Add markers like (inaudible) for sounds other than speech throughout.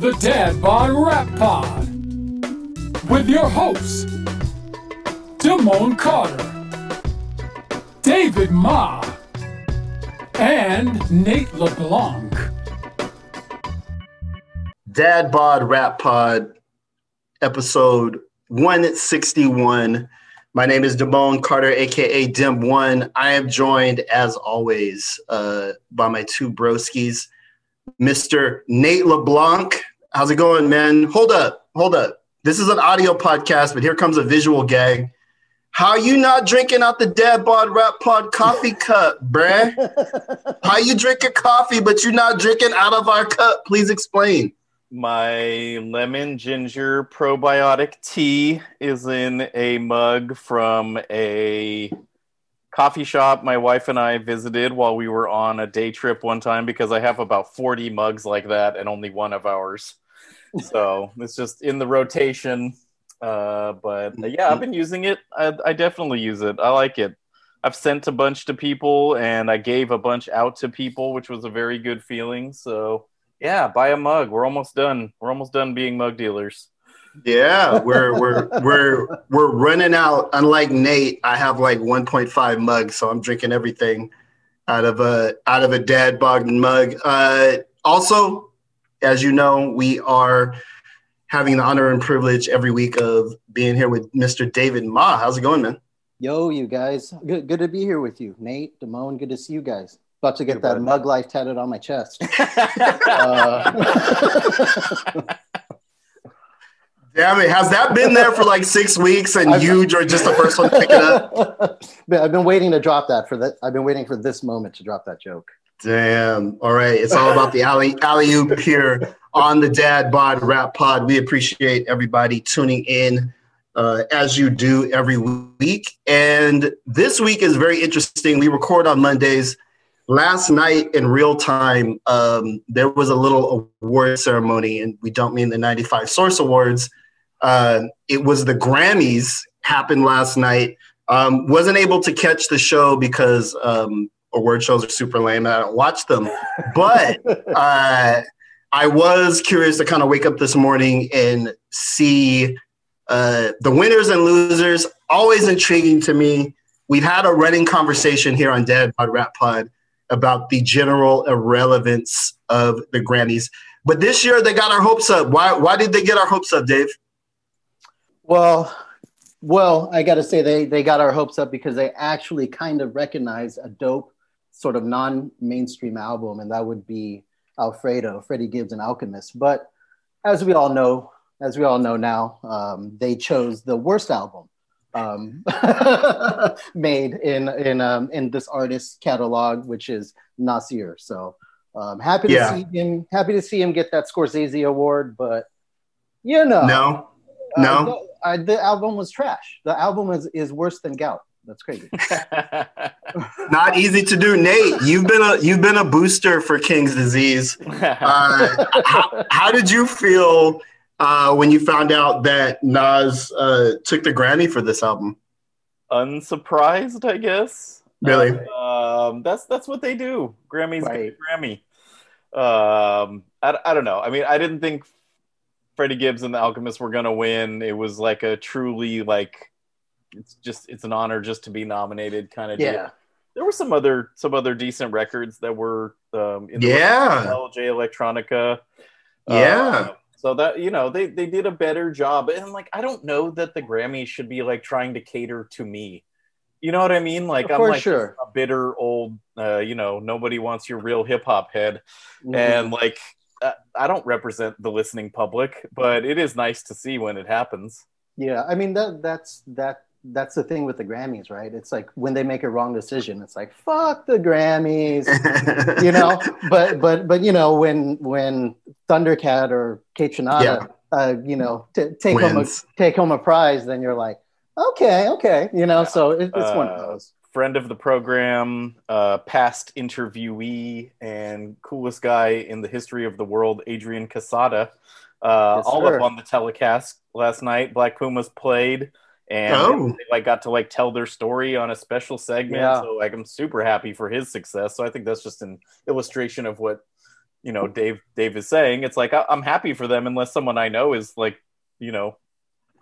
the Dad Bod Rap Pod with your hosts, Damone Carter, David Ma, and Nate LeBlanc. Dad Bod Rap Pod, episode 161. My name is Damone Carter, aka Dim One. I am joined, as always, uh, by my two broskies, Mr. Nate LeBlanc. How's it going, man? Hold up, hold up. This is an audio podcast, but here comes a visual gag. How you not drinking out the Dad Bod Rap Pod coffee (laughs) cup, bruh? How you drinking coffee, but you're not drinking out of our cup? Please explain. My lemon ginger probiotic tea is in a mug from a coffee shop my wife and I visited while we were on a day trip one time because I have about 40 mugs like that and only one of ours. So (laughs) it's just in the rotation. Uh, but uh, yeah, I've been using it. I, I definitely use it. I like it. I've sent a bunch to people and I gave a bunch out to people, which was a very good feeling. So yeah, buy a mug. We're almost done. We're almost done being mug dealers. Yeah, we're we're we're we're running out. Unlike Nate, I have like 1.5 mugs, so I'm drinking everything out of a out of a dad Bogdan mug. Uh, also, as you know, we are having the honor and privilege every week of being here with Mr. David Ma. How's it going, man? Yo, you guys. Good, good to be here with you. Nate, Damone, good to see you guys. About to get Hey, that bud. mug life tatted on my chest. (laughs) Uh, (laughs) Damn it, has that been there for like six weeks and I've- you are just the first one to pick it up? (laughs) I've been waiting to drop that for that. I've been waiting for this moment to drop that joke. Damn. All right. It's all about the alley alley oop here on the Dad Bod Rap Pod. We appreciate everybody tuning in uh, as you do every week. And this week is very interesting. We record on Mondays. Last night in real time, um, there was a little award ceremony, and we don't mean the 95 Source Awards. Uh, it was the Grammys happened last night. Um, wasn't able to catch the show because um, award shows are super lame and I don't watch them. But (laughs) uh, I was curious to kind of wake up this morning and see uh, the winners and losers. Always intriguing to me. We've had a running conversation here on Dad Bod Rap Pod about the general irrelevance of the Grammys. But this year they got our hopes up. Why? Why did they get our hopes up, Dave? Well, well, I got to say they they got our hopes up because they actually kind of recognized a dope sort of non-mainstream album, and that would be Alfredo, Freddie Gibbs, and Alchemist. But as we all know, as we all know now, um, they chose the worst album um, (laughs) made in in um, in this artist's catalog, which is Nasir. So um, happy to Yeah. see him. Happy to see him get that Scorsese award, but you know, No. uh, No? The, uh, the album was trash. The album is, is worse than gout. That's crazy. (laughs) Not easy to do, Nate. You've been a you've been a booster for King's disease. (laughs) Uh, how, how did you feel uh, when you found out that Nas uh, took the Grammy for this album? Unsurprised, I guess. Really? Um, that's that's what they do. Grammys get a Right. Grammy. Um, I, I don't know. I mean, I didn't think Freddie Gibbs and the Alchemist were gonna win. It was like a truly like it's just it's an honor just to be nominated kind of deal. yeah. There were some other some other decent records that were um, in the Yeah. Jay Electronica. Yeah. Uh, so that you know they they did a better job, and like I don't know that the Grammys should be like trying to cater to me. You know what I mean? Like I'm like sure. a bitter old, uh, you know, nobody wants your real hip hop head, Mhm. and like uh, I don't represent the listening public, but it is nice to see when it happens. yeah, I mean that that's that that's the thing with the Grammys, right? It's like when they make a wrong decision, it's like fuck the Grammys, (laughs) you know. But but but you know when when Thundercat or Kaytranada, Yeah. uh, you know, t- take home a, take home a prize, then you're like, okay, okay, you know. So it, it's one of Uh, those. Friend of the program, uh, past interviewee, and coolest guy in the history of the world, Adrian Quesada. Uh, Yes, all sir. up on the telecast last night. Black Pumas played, and Oh. they like got to like tell their story on a special segment. Yeah. So like I'm super happy for his success. So I think that's just an illustration of what you know Dave Dave is saying. It's like I, I'm happy for them unless someone I know is like you know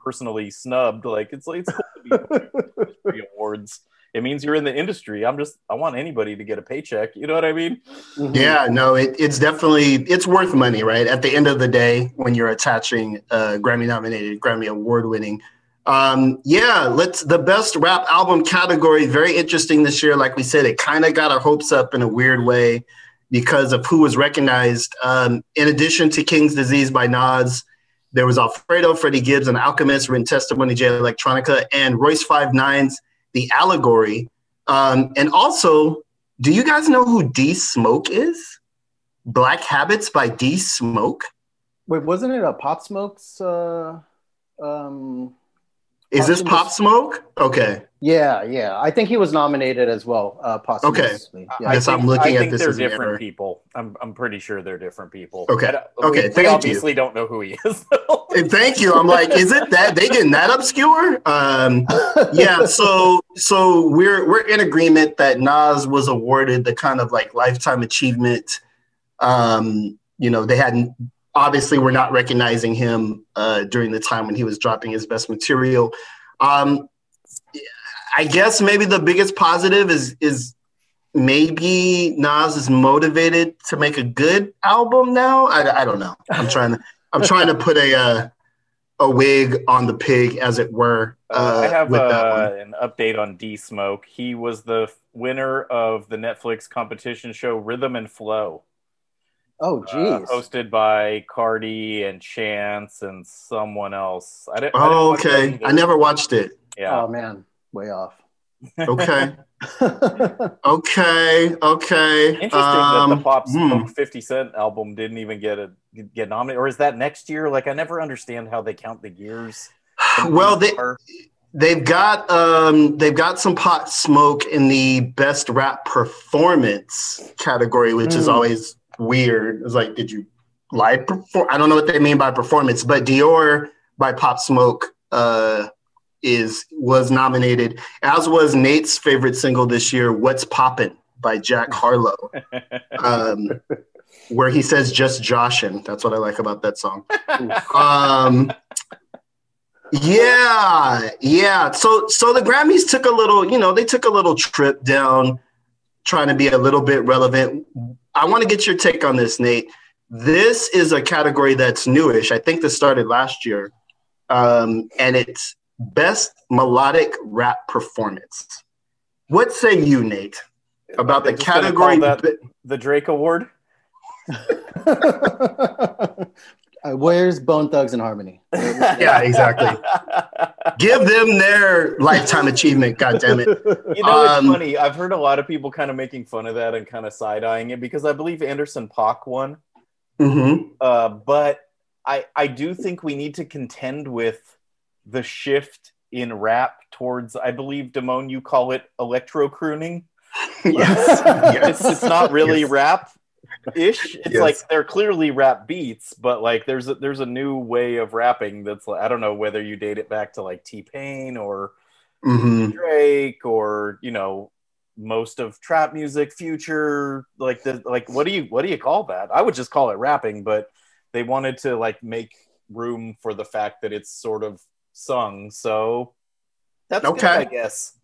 personally snubbed. Like it's like it's cool to be (laughs) awards. It means you're in the industry. I'm just I want anybody to get a paycheck. You know what I mean? Mhm. Yeah, no, it, it's definitely it's worth money, right? At the end of the day, when you're attaching uh, Grammy nominated, Grammy award winning. Um, yeah, let's the best rap album category. Very interesting this year. Like we said, it kind of got our hopes up in a weird way because of who was recognized. Um, in addition to King's Disease by Nas, there was Alfredo, Freddie Gibbs, and Alchemist, Written Testimony, Jay Electronica, and Royce Five Nines, The Allegory. Um, and also, do you guys know who D Smoke is? Black Habits by D Smoke. Wait, wasn't it a Pop Smokes? Uh, um, Is this Posthumous- Pop Smoke? Okay. yeah, yeah. I think he was nominated as well. Uh, posthumously. I Yeah. Guess I'm looking I at think this they're as different error. people. I'm I'm pretty sure they're different people. Okay. I Okay, We, we thank you. obviously don't know who he is. (laughs) And thank you. I'm like, is it that they getting that obscure? Um, yeah. (laughs) So so we're we're in agreement that Nas was awarded the kind of like lifetime achievement. Um, you know, they hadn't obviously we're not recognizing him uh, during the time when he was dropping his best material. Um, I guess maybe the biggest positive is is maybe Nas is motivated to make a good album now. I, I don't know. I'm trying to I'm trying to put a uh, a wig on the pig, as it were. Uh, Uh, I have that uh, an update on D Smoke. He was the winner of the Netflix competition show Rhythm and Flow, oh, uh, geez. hosted by Cardi and Chance and someone else. I didn't. I didn't Oh, okay. I never watched it. Yeah. Oh man, way off. (laughs) Okay. (laughs) okay. Okay. Interesting that the Um, Pop. Smoke 50 Cent album didn't even get a get nominated, or is that next year? Like, I never understand how they count the years. (sighs) Well, they Or- they've got um they've got some Pop Smoke in the best rap performance category, which is Hmm. always weird. It's like, did you live perform? I don't know what they mean by performance, but Dior by Pop Smoke uh is was nominated, as was Nate's favorite single this year, "What's Poppin" by Jack Harlow, (laughs) um, where he says "just Joshin." That's what I like about that song. Um, yeah, yeah. So, so the Grammys took a little, you know, they took a little trip down, trying to be a little bit relevant. I want to get your take on this, Nate. This is a category that's newish. I think this started last year, um, and it's best melodic rap performance. What say you, Nate, about the They're just gonna category? that the Drake Award. (laughs) (laughs) Uh, Where's Bone Thugs and Harmony? (laughs) Yeah, exactly. Give them their lifetime achievement. God damn it. You know, it's Um, funny. I've heard a lot of people kind of making fun of that and kind of side eyeing it because I believe Anderson .Paak won. hmm Uh, but I I do think we need to contend with the shift in rap towards I believe Damone you call it electro crooning. (laughs) yes. It's it's not really Yes. rap ish. It's Yes. like they're clearly rap beats, but like there's a, there's a new way of rapping that's like I don't know whether you date it back to like T Pain or hmm Drake or you know most of trap music, future like the like what do you what do you call that? I would just call it rapping, but they wanted to like make room for the fact that it's sort of sung. So that's good, Okay. I guess.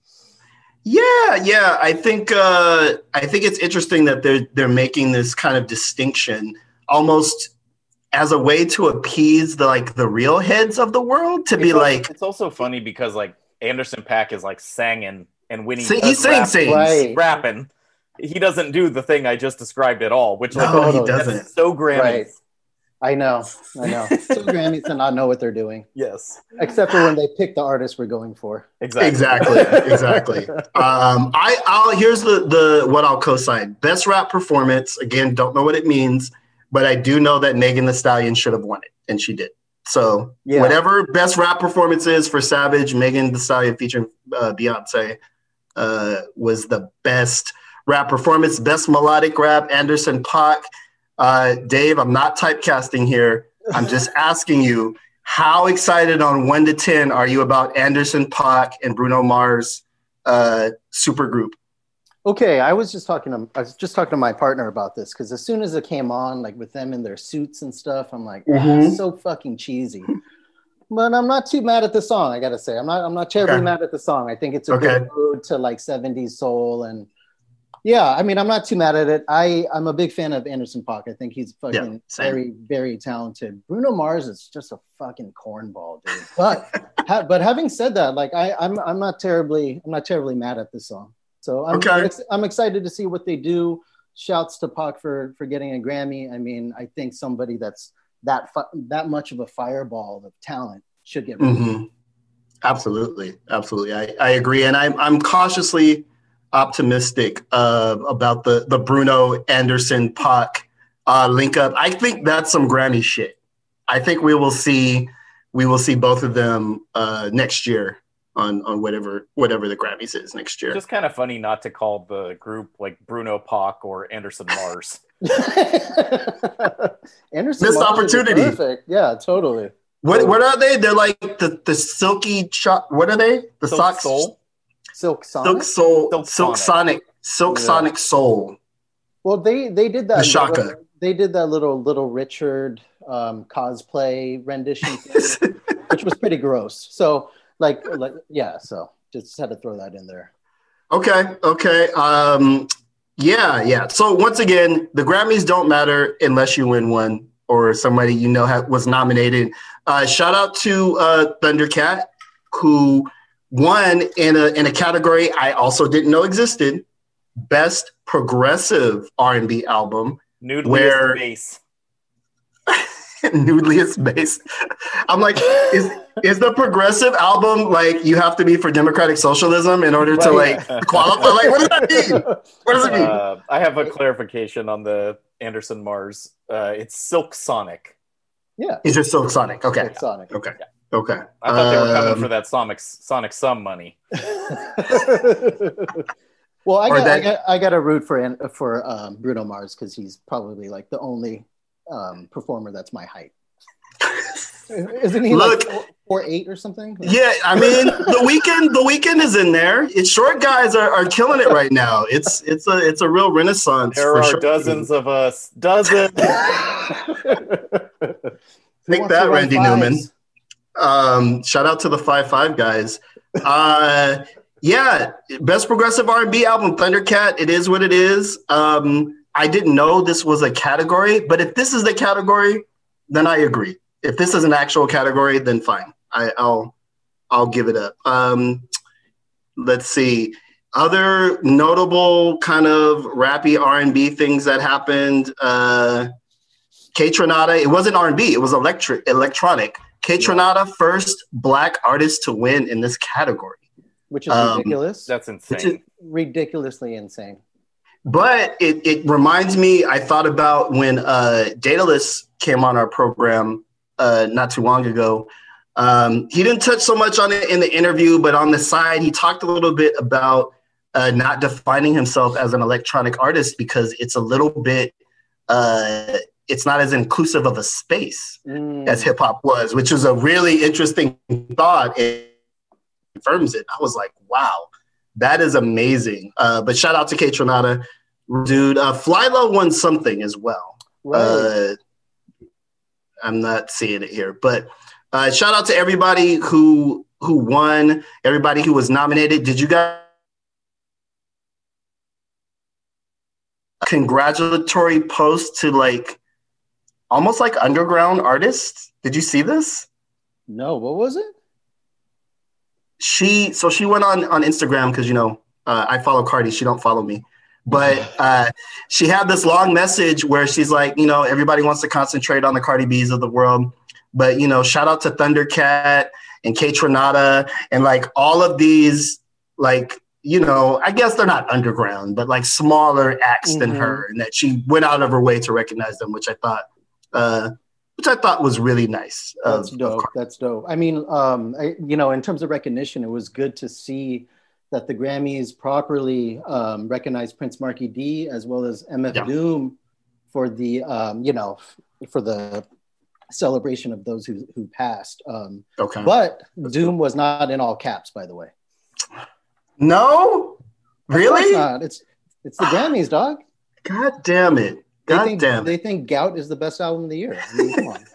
Yeah, yeah. I think uh, I think it's interesting that they're they're making this kind of distinction almost as a way to appease the like the real heads of the world to be It's al- like it's also funny because like Anderson .Paak is like singing and Winnie sing, does he's saying rap- things. Right. rapping. He doesn't do the thing I just described at all, which like No, he doesn't. so Grammys. Right. I know, I know. So Grammys to not know what they're doing, Yes, except for when they pick the artist we're going for. exactly. Exactly, (laughs) exactly. Um, I, I'll here's the the what I'll co-sign. Best rap performance. Again, don't know what it means, but I do know that Megan Thee Stallion should have won it, and she did. So Yeah. whatever best rap performance is for Savage, Megan Thee Stallion featuring uh, Beyonce uh, was the best rap performance. Best melodic rap, Anderson Paak. Uh, Dave, I'm not typecasting here. I'm just (laughs) asking you, How excited on one to ten are you about Anderson .Paak and Bruno Mars uh, supergroup? Okay, I was just talking to I was just talking to my partner about this because as soon as it came on, like with them in their suits and stuff, I'm like, Mhm. so fucking cheesy. But I'm not too mad at the song. I gotta say, I'm not. I'm not terribly Okay. mad at the song. I think it's a Okay. good ode to like '70s soul, and yeah, I mean, I'm not too mad at it. I I'm a big fan of Anderson .Paak. I think he's fucking same. very very talented. Bruno Mars is just a fucking cornball, dude. But ha- but having said that, like I I'm I'm not terribly I'm not terribly mad at this song. So I'm Okay. I'm, ex- I'm excited to see what they do. Shouts to .Paak for for getting a Grammy. I mean, I think somebody that's that fu- that much of a fireball of talent should get. hmm Absolutely, absolutely. I, I agree, and I'm I'm cautiously optimistic uh, about the the Bruno Anderson .Paak uh, link up. I think that's some Grammy shit. I think we will see we will see both of them uh, next year on on whatever whatever the Grammys is next year. Just kind of funny not to call the group like Bruno Pock or Anderson Mars. (laughs) (laughs) Anderson Missed Mars opportunity. Perfect. Yeah, totally. what what are they? They're like the the silky shot. What are they? The Silk socks. Soul? Silk Silk Sonic. Soul. Silk Silk Sonic. Sonic. Silk Yeah. Sonic Soul. Well, they they did that. The Shaka. little- they did that little little Richard um, cosplay rendition, (laughs) thing, which was pretty gross. So like like yeah. So just had to throw that in there. Okay, okay. Um, yeah, yeah. So once again, the Grammys don't matter unless you win one or somebody you know ha- was nominated. Uh, shout out to uh, Thundercat, who won in a in a category I also didn't know existed: Best Progressive R and B Album. Nude Where- bass. (laughs) Nudeliest bass. I'm like, is is the progressive album like you have to be for democratic socialism in order to like qualify? Like, what does that mean? What does it mean? Uh, I have a clarification on the Anderson Mars. Uh, it's Silk Sonic. yeah. It's just Silk Sonic. Okay. Silk Sonic. Okay. Okay. I thought they were coming Um, for that Sonic Sonic Sum money. (laughs) well, I Or got, I got I got a root for for um, Bruno Mars because he's probably like the only um, performer that's my height. (laughs) Isn't he Look- like four, four eight or something? Yeah, I mean the Weeknd. The Weeknd is in there. It's short guys are, are killing it right now. It's it's a it's a real renaissance. There for are sure. dozens of us. Dozens. Who (laughs) Take that, to run Randy fives? Um, shout out to the Five Five guys. Uh, yeah, best progressive R and B album, Thundercat. It is what it is. Um, I didn't know this was a category, but if this is the category, then I agree. If this is an actual category, then fine. I, I'll I'll give it up. Um, let's see. Other notable kind of rappy R and B things that happened. Uh, Kaytranada. It wasn't R and B. It was electric electronic. Kaytranada, first black artist to win in this category. which is Um, ridiculous. That's Which insane. is- ridiculously insane. But it, it reminds me, I thought about when uh, Daedelus came on our program uh, not too long ago. Um, he didn't touch so much on it in the interview, but on the side, he talked a little bit about uh, not defining himself as an electronic artist because it's a little bit, uh, it's not as inclusive of a space Mm. as hip hop was, which is a really interesting thought. It confirms it. I was like, wow, that is amazing. Uh, but shout out to Kaytranada, dude. Uh, Flylo won something as well. Right. Uh, I'm not seeing it here, but uh, shout out to everybody who who won, everybody who was nominated. Did you guys? Congratulatory post to like almost like underground artists. Did you see this? no, what was it? She so she went on on Instagram because you know uh, I follow Cardi. She don't follow me, but (laughs) uh, she had this long message where she's like, you know, everybody wants to concentrate on the Cardi B's of the world, but you know, shout out to Thundercat and Kaytranada and like all of these like you know, I guess they're not underground, but like smaller acts than Mhm. her, and that she went out of her way to recognize them, which I thought, uh, which I thought was really nice. of- That's dope. That's dope. I mean, um, I, you know, in terms of recognition, it was good to see that the Grammys properly um, recognized Prince Markie Dee as well as MF Yeah. Doom for the, um, you know, for the celebration of those who who passed. Um, Okay. but Doom was not in all caps, by the way. no, really? not. It's it's the Grammys, dog. God damn it! They God think damn it! they think Gout is the best album of the year. I mean, come on. (laughs)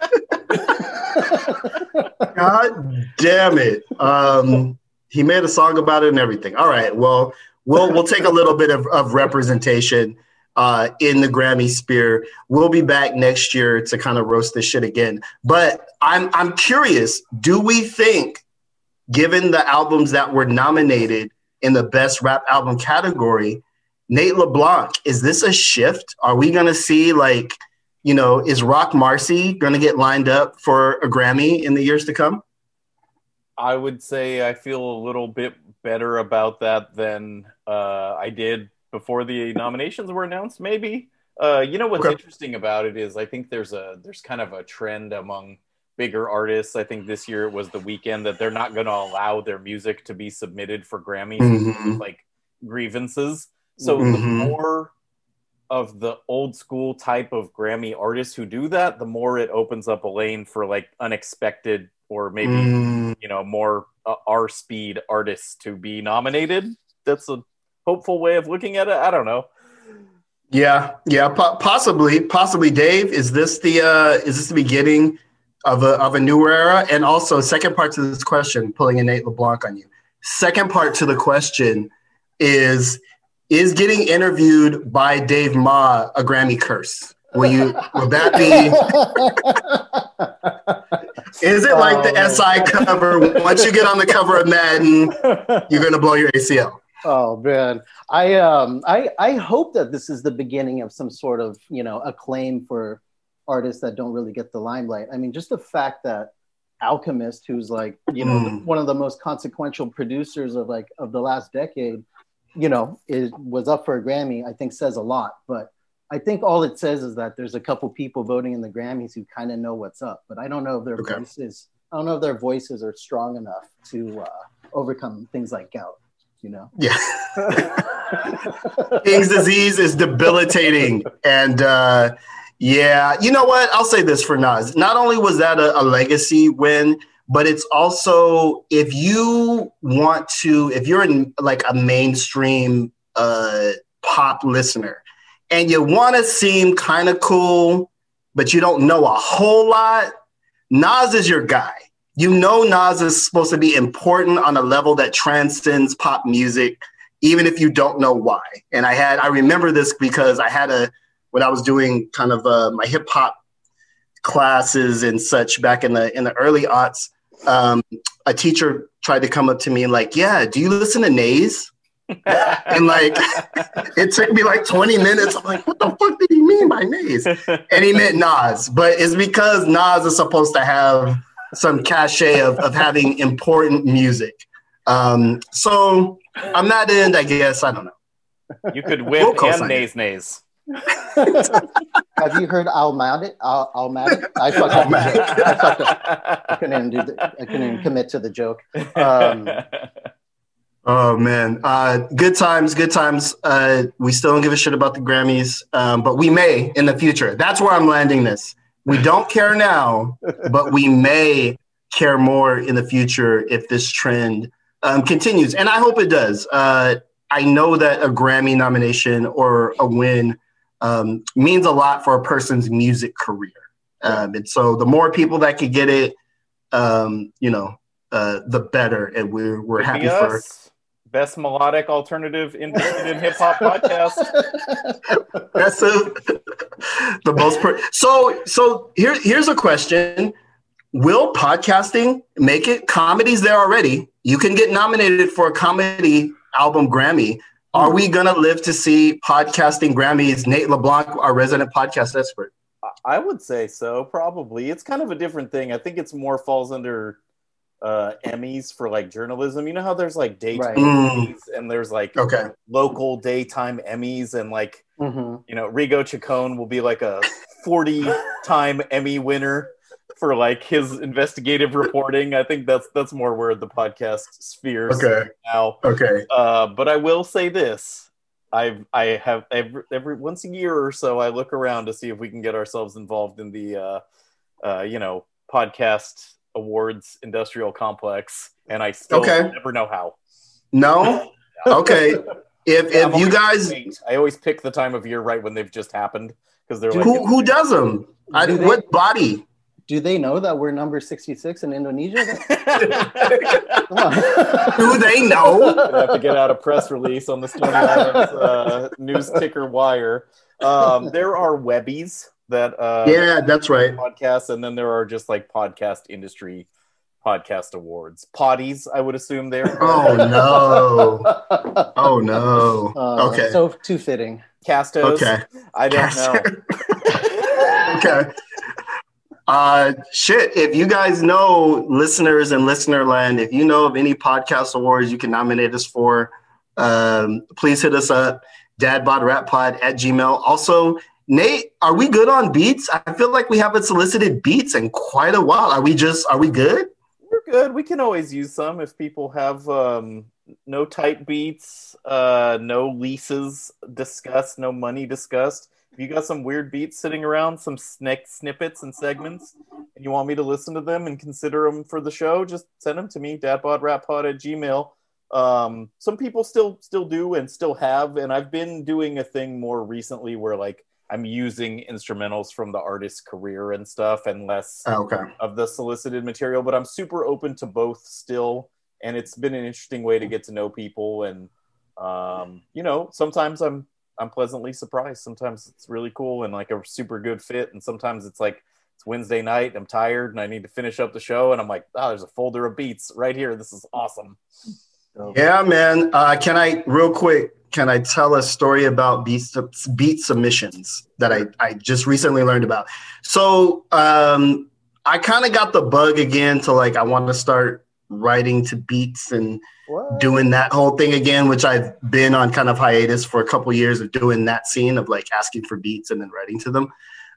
(laughs) God damn it! Um, he made a song about it and everything. All right. Well, we'll we'll take a little bit of, of representation uh, in the Grammy sphere. We'll be back next year to kind of roast this shit again. But I'm I'm curious. Do we think, given the albums that were nominated in the best rap album category, Nate LeBlanc, is this a shift? Are we gonna see like, you know, is Roc Marci gonna get lined up for a Grammy in the years to come? I would say I feel a little bit better about that than uh, I did before the nominations were announced. Maybe uh, you know what's Okay. interesting about it is I think there's a there's kind of a trend among bigger artists. I think this year it was the Weeknd that they're not going to allow their music to be submitted for Grammys Mhm. like grievances. So the Mhm. more of the old school type of Grammy artists who do that, the more it opens up a lane for like unexpected or maybe Mm, you know more uh, our speed artists to be nominated that's a hopeful way of looking at it i don't know yeah, yeah, po- possibly, possibly. Dave, is this the uh, is this the beginning of a of a new era? And also, second part to this question, pulling in Nate LeBlanc on you. Second part to the question is: Is getting interviewed by Dave Ma a Grammy curse? Will you? Will that be? Is it like the Oh. SI cover? Once you get on the cover of Madden, you're gonna blow your ACL. Oh man, I um I I hope that this is the beginning of some sort of you know acclaim for artists that don't really get the limelight. I mean, just the fact that Alchemist, who's like you know Mm. one of the most consequential producers of like of the last decade, you know, is was up for a Grammy. I think says a lot, but. I think all it says is that there's a couple people voting in the Grammys who kind of know what's up, but I don't know if their Okay. voices. I don't know if their voices are strong enough to uh, overcome things like gout. You know. Yeah. (laughs) King's disease is debilitating. And uh, yeah, you know what? I'll say this for Nas. Not only was that a, a legacy win, but it's also if you want to, if you're in like a mainstream uh, pop listener and you want to seem kind of cool, but you don't know a whole lot, Nas is your guy. You know Nas is supposed to be important on a level that transcends pop music even if you don't know why. And I had I remember this because I had a when I was doing kind of uh, my hip hop classes and such back in the in the early aughts. Um, a teacher tried to come up to me and like, yeah, do you listen to Nays? (laughs) And like, (laughs) it took me like 20 minutes. I'm like, what the fuck did he mean by Nays? And he meant Nas, but it's because Nas is supposed to have some cachet of, of having important music. Um, so I'm not end, I guess I don't know. you could We'll whip and nays nays Have you heard Almatic? Al- Almatic? I fucked up. I fucked up. I couldn't even do the, I couldn't even commit to the joke. Um, Oh man, uh, good times, good times. Uh, we still don't give a shit about the Grammys, um, but we may in the future. That's where I'm landing this. We don't care now, but we may care more in the future if this trend um, continues, and I hope it does. Uh, I know that a Grammy nomination or a win um, means a lot for a person's music career, um, and so the more people that could get it, um, you know, uh, the better. And we're we're Could happy for. best melodic alternative in hip hop podcast (laughs) That's a, the most. Per- so so here here's a question: Will podcasting make it? Comedy's there already. You can get nominated for a comedy album Grammy. Are we gonna live to see podcasting Grammys? Nate LeBlanc, our resident podcast expert. I would say so, probably. It's kind of a different thing. I think it's more falls under uh, Emmys for like journalism. You know how there's like daytime Right. Mm. Emmys and there's like Okay. local daytime Emmys and like Mhm. you know Rigo Chacon will be like a 40 time Emmy winner for like his investigative (laughs) reporting. I think that's that's more where the podcast sphere Okay. now. Okay. Uh, but I will say this: I've I have every, every once a year or so I look around to see if we can get ourselves involved in the uh, uh, you know, podcast awards industrial complex, and I still Okay. never know how. No. (laughs) Okay. If I'm if you guys late. I always pick the time of year right when they've just happened because they're like, who who does them? I, Do what body? Do they know that we're number 66 in Indonesia? Come. (laughs) Do they know? Gonna have to get out a press release on the Stony Islands uh, news ticker wire. Um, there are webbies that uh, Yeah, that's right. podcasts, and then there are just like podcast industry podcast awards. Potties, I would assume there. Oh no. Oh no. Uh, Okay. So too fitting. Castos. Okay. I don't know. (laughs) okay. Uh, shit. If you guys know listeners in listener land, if you know of any podcast awards you can nominate us for, um, please hit us up. Dadbodrappod at Gmail. Also, Nate, are we good on beats? I feel like we haven't solicited beats in quite a while. Are we just? Are we good? We're good. We can always use some if people have um, no tight beats, uh, no leases discussed, no money discussed. If you got some weird beats sitting around, some snick snippets and segments, and you want me to listen to them and consider them for the show, just send them to me, dadbodrappod at gmail. Um, some people still still do and still have, and I've been doing a thing more recently where like I'm using instrumentals from the artist's career and stuff, and less Oh, okay. of the solicited material, but I'm super open to both still. And it's been an interesting way to get to know people. And, um, you know, sometimes I'm, I'm pleasantly surprised. Sometimes it's really cool and like a super good fit. And sometimes it's like, it's Wednesday night, I'm tired and I need to finish up the show. And I'm like, oh, there's a folder of beats right here. This is awesome. So, Yeah, man. Uh, can I real quick? Can I tell a story about beat beat submissions that I I just recently learned about? So um, I kind of got the bug again to like I want to start writing to beats and What? doing that whole thing again, which I've been on kind of hiatus for a couple years of doing that scene of like asking for beats and then writing to them.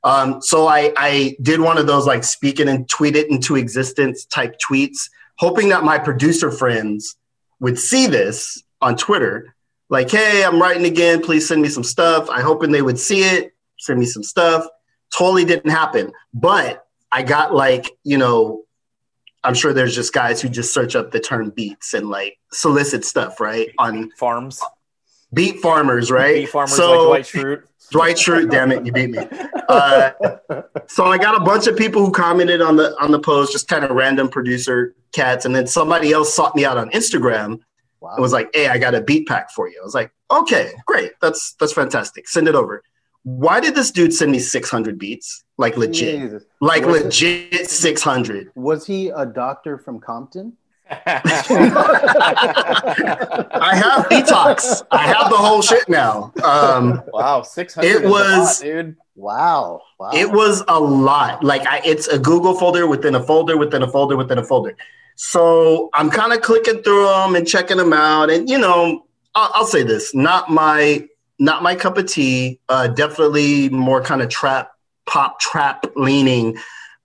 Um, so I, I did one of those like speaking and tweet it into existence type tweets, hoping that my producer friends would see this on Twitter. Like, hey, I'm writing again. Please send me some stuff. I hoping they would see it, send me some stuff. Totally didn't happen. But I got like, you know, I'm sure there's just guys who just search up the term beats and like solicit stuff, right? On Farms, beat farmers, right? Bee farmers so, like Dwight Schrute. Dwight Schrute, damn it, you beat me. (laughs) Uh, so I got a bunch of people who commented on the on the post, just kind of random producer cats, and then somebody else sought me out on Instagram Wow. and was like, "Hey, I got a beat pack for you." I was like, "Okay, great, that's that's fantastic. Send it over." Why did this dude send me 600 beats? Like legit, Jesus. like Was it- legit 600. Was he a doctor from Compton? (laughs) I have detox. I have the whole shit now. Um, wow, 600 It was- lot, dude. Wow. Wow. It was a lot. Like I, it's a Google folder within a folder within a folder within a folder. So I'm kind of clicking through them and checking them out. And you know, I'll, I'll say this: not my not my cup of tea. Uh, definitely more kind of trap pop trap leaning.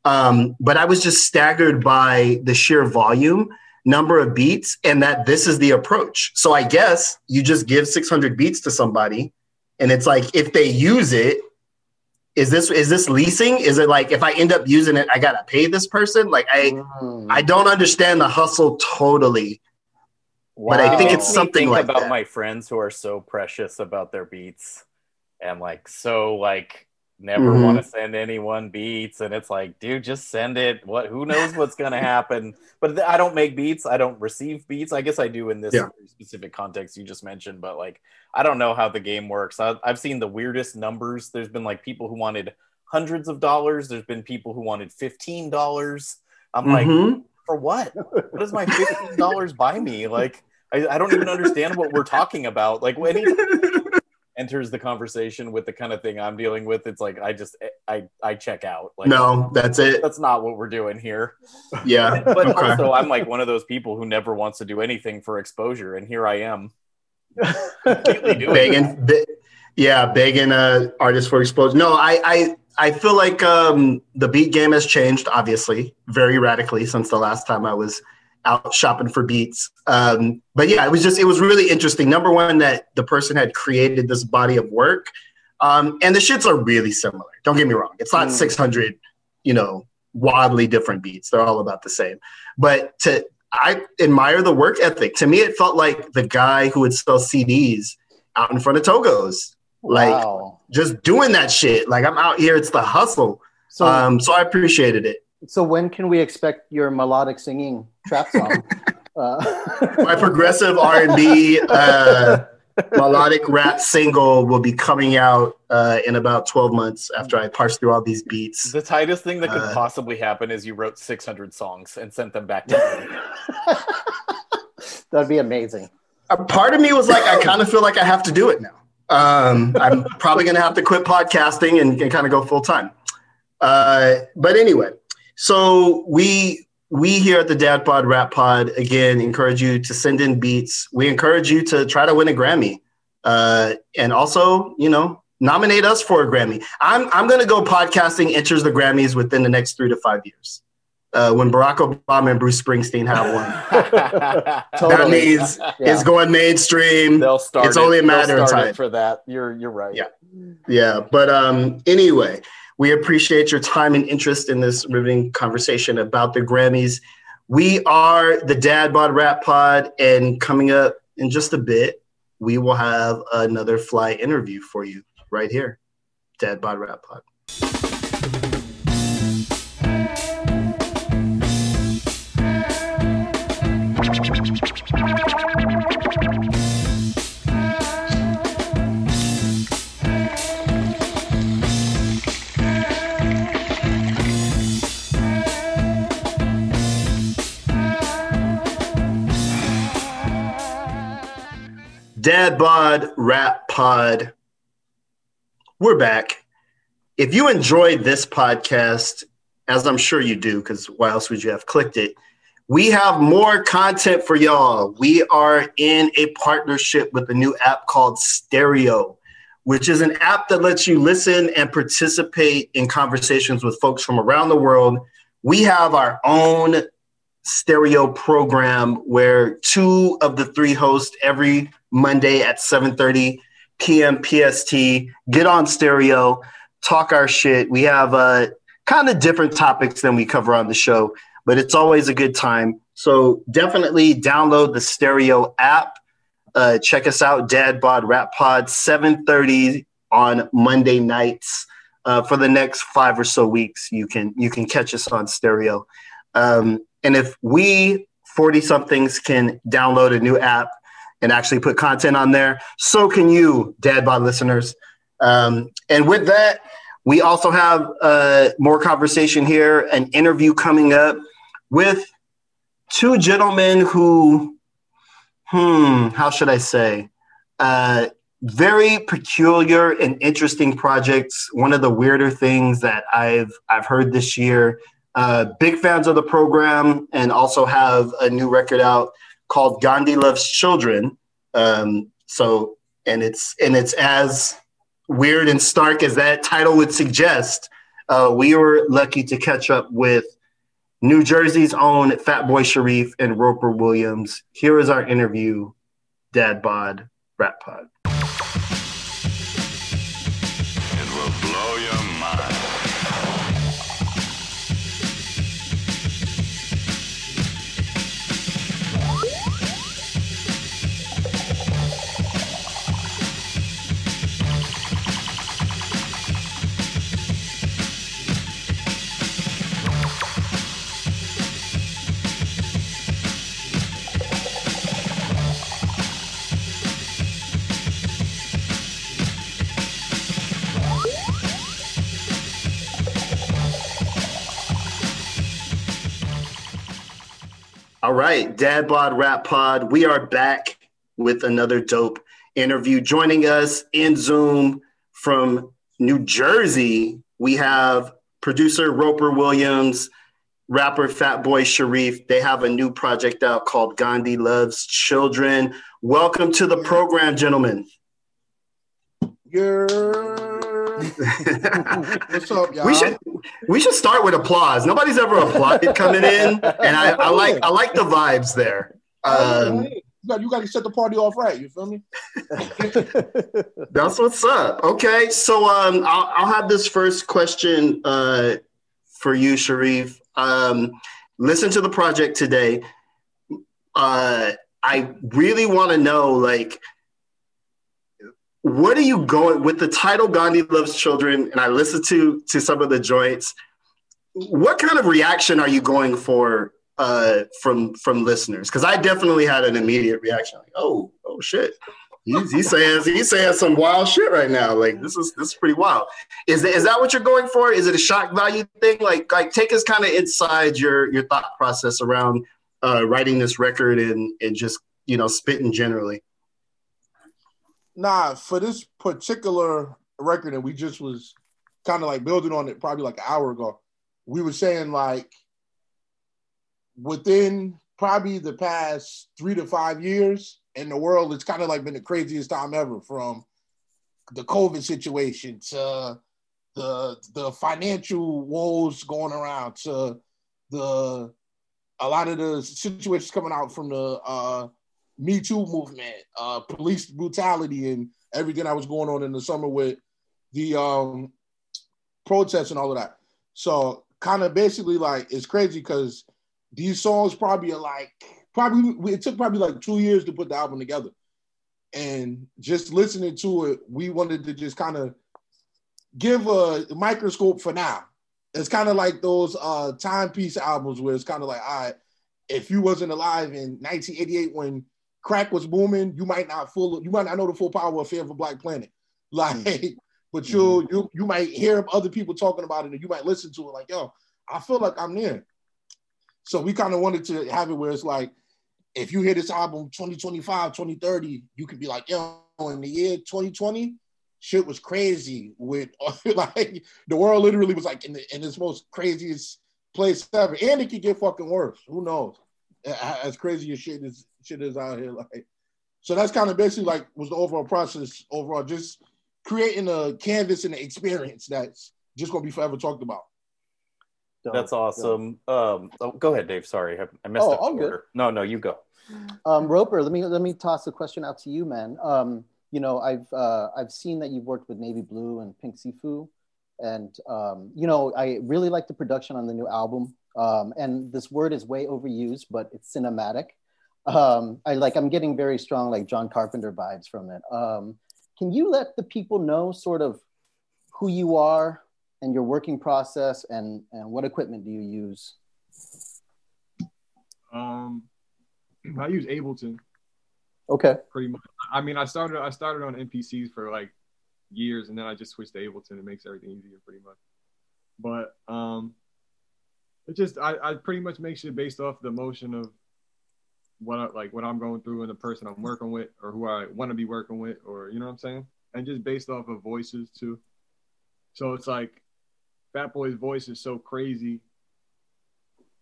Um, but I was just staggered by the sheer volume, number of beats, and that this is the approach. So I guess you just give 600 beats to somebody, and it's like if they use it, is this is this leasing? Is it like if I end up using it, I gotta pay this person? Like I Mm. I don't understand the hustle totally. But I think it's something think like about that. my friends who are so precious about their beats and like so like never Mhm. want to send anyone beats and it's like dude just send it what who knows what's gonna (laughs) happen but th- i don't make beats i don't receive beats i guess i do in this Yeah. specific context you just mentioned but like i don't know how the game works I, i've seen the weirdest numbers there's been like people who wanted hundreds of dollars there's been people who wanted $15 i'm like Mhm. for what? What does my fifteen dollars buy me? Like, I, I don't even understand what we're talking about. Like, when he (laughs) enters the conversation with the kind of thing I'm dealing with, it's like I just I I check out. Like, no, that's it. that's not what we're doing here. Yeah. (laughs) But Okay. also, I'm like one of those people who never wants to do anything for exposure, and here I am. begging, be, yeah, begging uh, artists for exposure. No, I, I, I feel like um, the beat game has changed, obviously, very radically since the last time I was out shopping for beats. Um, but yeah, it was just, it was really interesting. Number one, that the person had created this body of work, um, and the shits are really similar. Don't get me wrong; it's not Mm. six hundred, you know, wildly different beats. They're all about the same. But to I admire the work ethic. To me, it felt like the guy who would sell CDs out in front of Togos, like wow. just doing that shit. Like I'm out here, it's the hustle. So, um, so I appreciated it. So when can we expect your melodic singing trap song? (laughs) uh, (laughs) My progressive R and B uh, melodic rap single will be coming out uh, in about 12 months after I parse through all these beats. The tightest thing that could Uh, possibly happen is you wrote 600 songs and sent them back to me. (laughs) That'd be amazing. A part of me was like, I kind of feel like I have to do it now. Um, I'm probably going to have to quit podcasting and, and kind of go full time. Uh, but anyway, so we we here at the Dad Bod Rap Pod again encourage you to send in beats. We encourage you to try to win a Grammy, uh, and also you know nominate us for a Grammy. I'm I'm going to go podcasting enters the Grammys within the next three to five years. Uh, when Barack Obama and Bruce Springsteen have one, (laughs) that means Yeah. it's going mainstream. They'll start. It's it- only a matter of time. for that. You're you're right. Yeah. Yeah, but um, anyway, we appreciate your time and interest in this riveting conversation about the Grammys. We are the Dad Bod Rap Pod, and coming up in just a bit, we will have another fly interview for you right here, Dad Bod Rap Pod. Dad Bod Rap Pod. We're back. If you enjoyed this podcast, as I'm sure you do, because why else would you have clicked it? We have more content for y'all. We are in a partnership with a new app called Stereo, which is an app that lets you listen and participate in conversations with folks from around the world. We have our own stereo program where two of the three hosts every Monday at 7:30 p.m. PST get on stereo, talk our shit. We have uh, kind of different topics than we cover on the show, but it's always a good time. So definitely download the stereo app. Uh, check us out, Dad Bod Rap Pod, 7:30 on Monday nights. Uh, for the next five or so weeks, you can you can catch us on stereo. Um, and if we 40 somethings can download a new app and actually put content on there, so can you, Dad Bod listeners. Um, and with that, we also have uh, more conversation here, an interview coming up with two gentlemen who, hmm, how should I say? Uh, very peculiar and interesting projects. One of the weirder things that I've I've heard this year. Uh, big fans of the program, and also have a new record out called Gandhi Loves Children. Um, so, and it's and it's as weird and stark as that title would suggest. Uh, we were lucky to catch up with New Jersey's own Fatboy Sharif and Roper Williams. Here is our interview, Dad Bod Rap Pod. All right, Dad Bod Rap Pod. We are back with another dope interview. Joining us in Zoom from New Jersey, we have producer Roper Williams, rapper Fatboy Sharif. They have a new project out called Gandhi Loves Children. Welcome to the program, gentlemen. Yeah. What's up, y'all? we should we should start with applause. Nobody's ever applauded coming in, and I, I like I like the vibes there. Um, you got to set the party off right. You feel me? (laughs) That's what's up. Okay, so um, I'll, I'll have this first question uh, for you, Sharif. Um, listen to the project today. Uh, I really want to know, like, what are you going with the title Gandhi loves children? And I listened to to some of the joints. What kind of reaction are you going for uh, from from listeners? Because I definitely had an immediate reaction, like, oh, oh shit. He's, he's saying he's saying some wild shit right now. Like this is this is pretty wild. Is that is that what you're going for? Is it a shock value thing? Like like take us kind of inside your your thought process around uh, writing this record and and just you know spitting generally. Nah, for this particular record, and we just was kind of like building on it probably like an hour ago. We were saying like within probably the past three to five years in the world, it's kind of like been the craziest time ever from the COVID situation to the the financial woes going around to the a lot of the situations coming out from the uh, Me Too movement, uh, police brutality, and everything that was going on in the summer with the um, protests and all of that. So, kind of basically like it's crazy because these songs probably are like probably it took probably like two years to put the album together, and just listening to it, we wanted to just kind of give a microscope for now. It's kind of like those uh timepiece albums where it's kind of like, all right, if you wasn't alive in 1988 when crack was booming, you might not full you might not know the full power of Fear of a Black Planet. (laughs) Like, but you mm-hmm. you you might hear other people talking about it and you might listen to it like, yo, I feel like I'm there. So we kind of wanted to have it where it's like, if you hear this album 2025, 2030, you could be like, yo, in the year 2020, shit was crazy with (laughs) like the world literally was like in, the, in its most craziest place ever. And it could get fucking worse. Who knows? As crazy as shit is shit is out here. Like so that's kind of basically like was the overall process overall, just creating a canvas and an experience that's just gonna be forever talked about. Dope, That's awesome. Um, oh, go ahead, Dave. Sorry, I, I messed Oh, up the all good. No, no, you go. Um, Roper, let me let me toss a question out to you, man. Um, you know, I've uh, I've seen that you've worked with Navy Blue and Pink Siifu, and um, you know, I really like the production on the new album. Um, and this word is way overused, but it's cinematic. Um, I like I'm getting very strong like John Carpenter vibes from it. Um, can you let the people know sort of who you are and your working process and and what equipment do you use? Um, I use Ableton Okay. pretty much. I mean, I started I started on MPCs for like years, and then I just switched to Ableton. It makes everything easier, pretty much. But um, it just I, I pretty much make shit based off the motion of what I, like what I'm going through and the person I'm working with, or who I want to be working with, or you know what I'm saying, and just based off of voices too. So it's like Fatboi's voice is so crazy.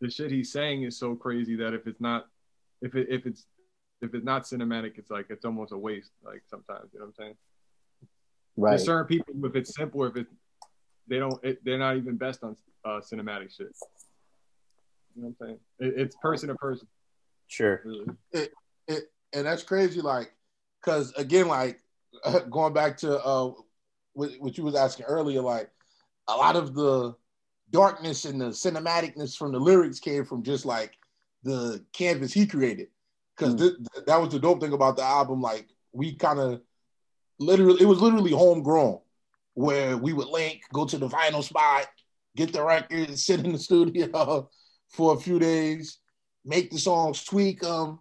The shit he's saying is so crazy that if it's not, if it if it's if it's not cinematic, it's like it's almost a waste. Like sometimes, you know what I'm saying? Right. There's certain people, if it's simple, if it they don't, it, they're not even best on uh, cinematic shit. You know what I'm saying? It, it's person to person. Sure. Really. it, and that's crazy like because again like (laughs) going back to uh what, what you was asking earlier like a lot of the darkness and the cinematicness from the lyrics came from just like the canvas he created because Mm. that was the dope thing about the album like we kind of literally it was literally homegrown where we would link go to the vinyl spot get the record (laughs) sit in the studio for a few days make the songs, tweak them.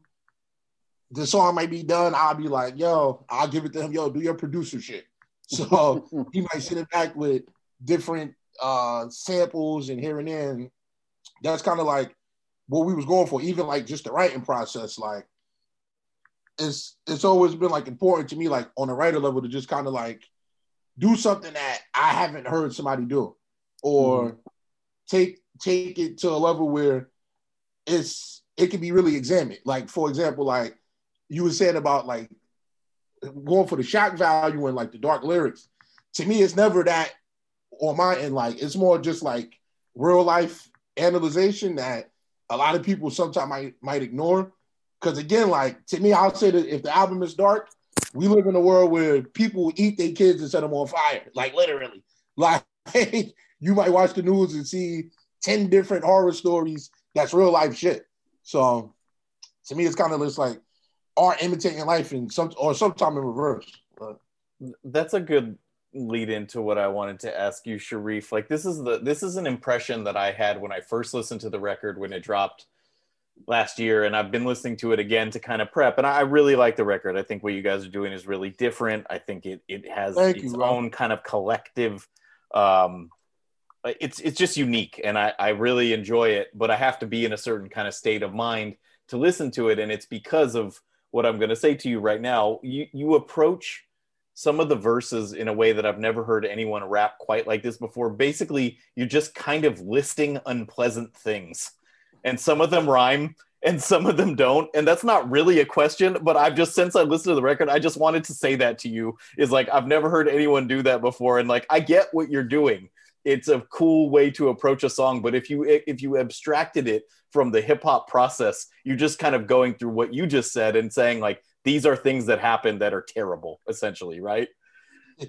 The song might be done. I'll be like, yo, I'll give it to him. Yo, do your producer shit. (laughs) So he might send it back with different uh samples and here and there. And that's kind of like what we was going for. Even like just the writing process, like it's it's always been like important to me, like on a writer level, to just kind of like do something that I haven't heard somebody do, or take take it to a level where it's it can be really examined. Like for example, like you were saying about like going for the shock value and like the dark lyrics. To me, it's never that on my end. Like it's more just like real life analyzation that a lot of people sometimes might might ignore. Because again, like to me, I'll say that if the album is dark, we live in a world where people eat their kids and set them on fire, like literally. (laughs) Like you might watch the news and see ten different horror stories that's real life shit. So to me, it's kind of just like art imitating life in some or sometime in reverse. But That's a good lead into what I wanted to ask you, Sharif. Like this is the this is an impression that I had when I first listened to the record when it dropped last year, and I've been listening to it again to kind of prep. And I really like the record. I think what you guys are doing is really different. I think it it has Thank its you, own kind of collective. Um, it's it's just unique, and I I really enjoy it. But I have to be in a certain kind of state of mind to listen to it, and it's because of what I'm going to say to you right now. You you approach some of the verses in a way that I've never heard anyone rap quite like this before. Basically, you're just kind of listing unpleasant things, and some of them rhyme and some of them don't. And that's not really a question, but I've just since I listened to the record, I just wanted to say that to you is like I've never heard anyone do that before, and like I get what you're doing. It's a cool way to approach a song, but if you if you abstracted it from the hip hop process, you're just kind of going through what you just said and saying like these are things that happen that are terrible, essentially, right? (laughs)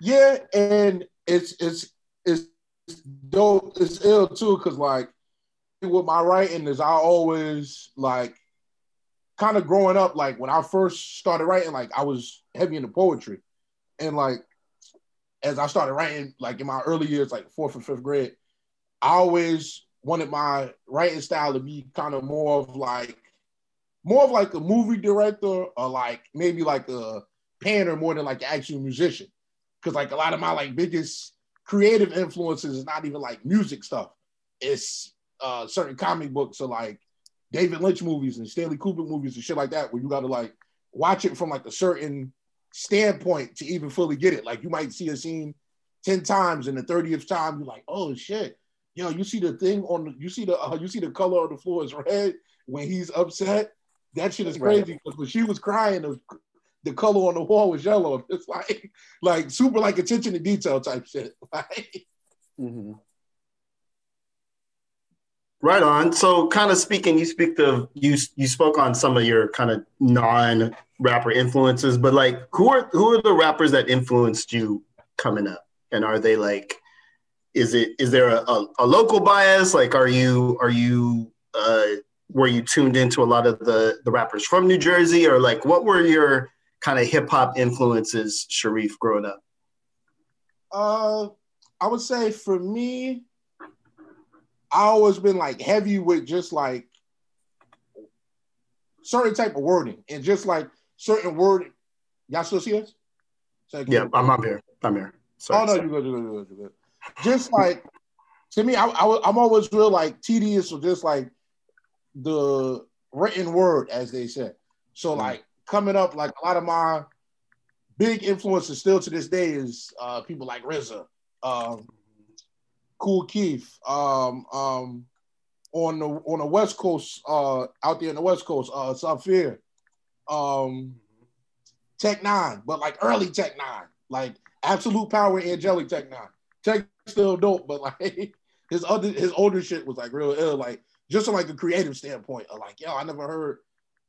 yeah, and it's it's it's dope. It's ill too, cause like with my writing is I always like kind of growing up. Like when I first started writing, like I was heavy into poetry, and like as I started writing, like in my early years, like fourth and fifth grade, I always wanted my writing style to be kind of more of like more of like a movie director or like maybe like a painter more than like an actual musician. Cause like a lot of my like biggest creative influences is not even like music stuff. It's uh certain comic books or like David Lynch movies and Stanley Kubrick movies and shit like that, where you gotta like watch it from like a certain standpoint to even fully get it. Like you might see a scene 10 times and the 30th time you're like, oh shit. Yo, you see the thing on the you see the uh, you see the color of the floor is red when he's upset. That shit is Right. crazy because when she was crying, the, the color on the wall was yellow. (laughs) It's like like super like attention to detail type shit. (laughs) Like, hmm Right on. So, kind of speaking, you speak of you you spoke on some of your kind of non rapper influences, but like, who are who are the rappers that influenced you coming up, and are they like, is it is there a, a, a local bias? Like, are you are you uh, were you tuned into a lot of the the rappers from New Jersey, or like, what were your kind of hip hop influences, Sharif, growing up? Uh, I would say for me, I always been like heavy with just like certain type of wording and just like certain word. Y'all still see us? Yeah, I'm I'm here. I'm here. Sorry. Oh no, sorry. you good, you good, you good, you good. Just like to me, I, I am always real like tedious or just like the written word, as they said. So like coming up, like a lot of my big influences still to this day is uh, people like RZA, um, Kool Keith, um, um, on the on the West Coast, uh, out there in the West Coast, uh, Saafir, um, Tech N9ne, but like early Tech N9ne, like Absolute Power, Anghellic Tech N9ne. Tech still dope, but like (laughs) his other his older shit was like real ill, like just from like a creative standpoint of like, yo, I never heard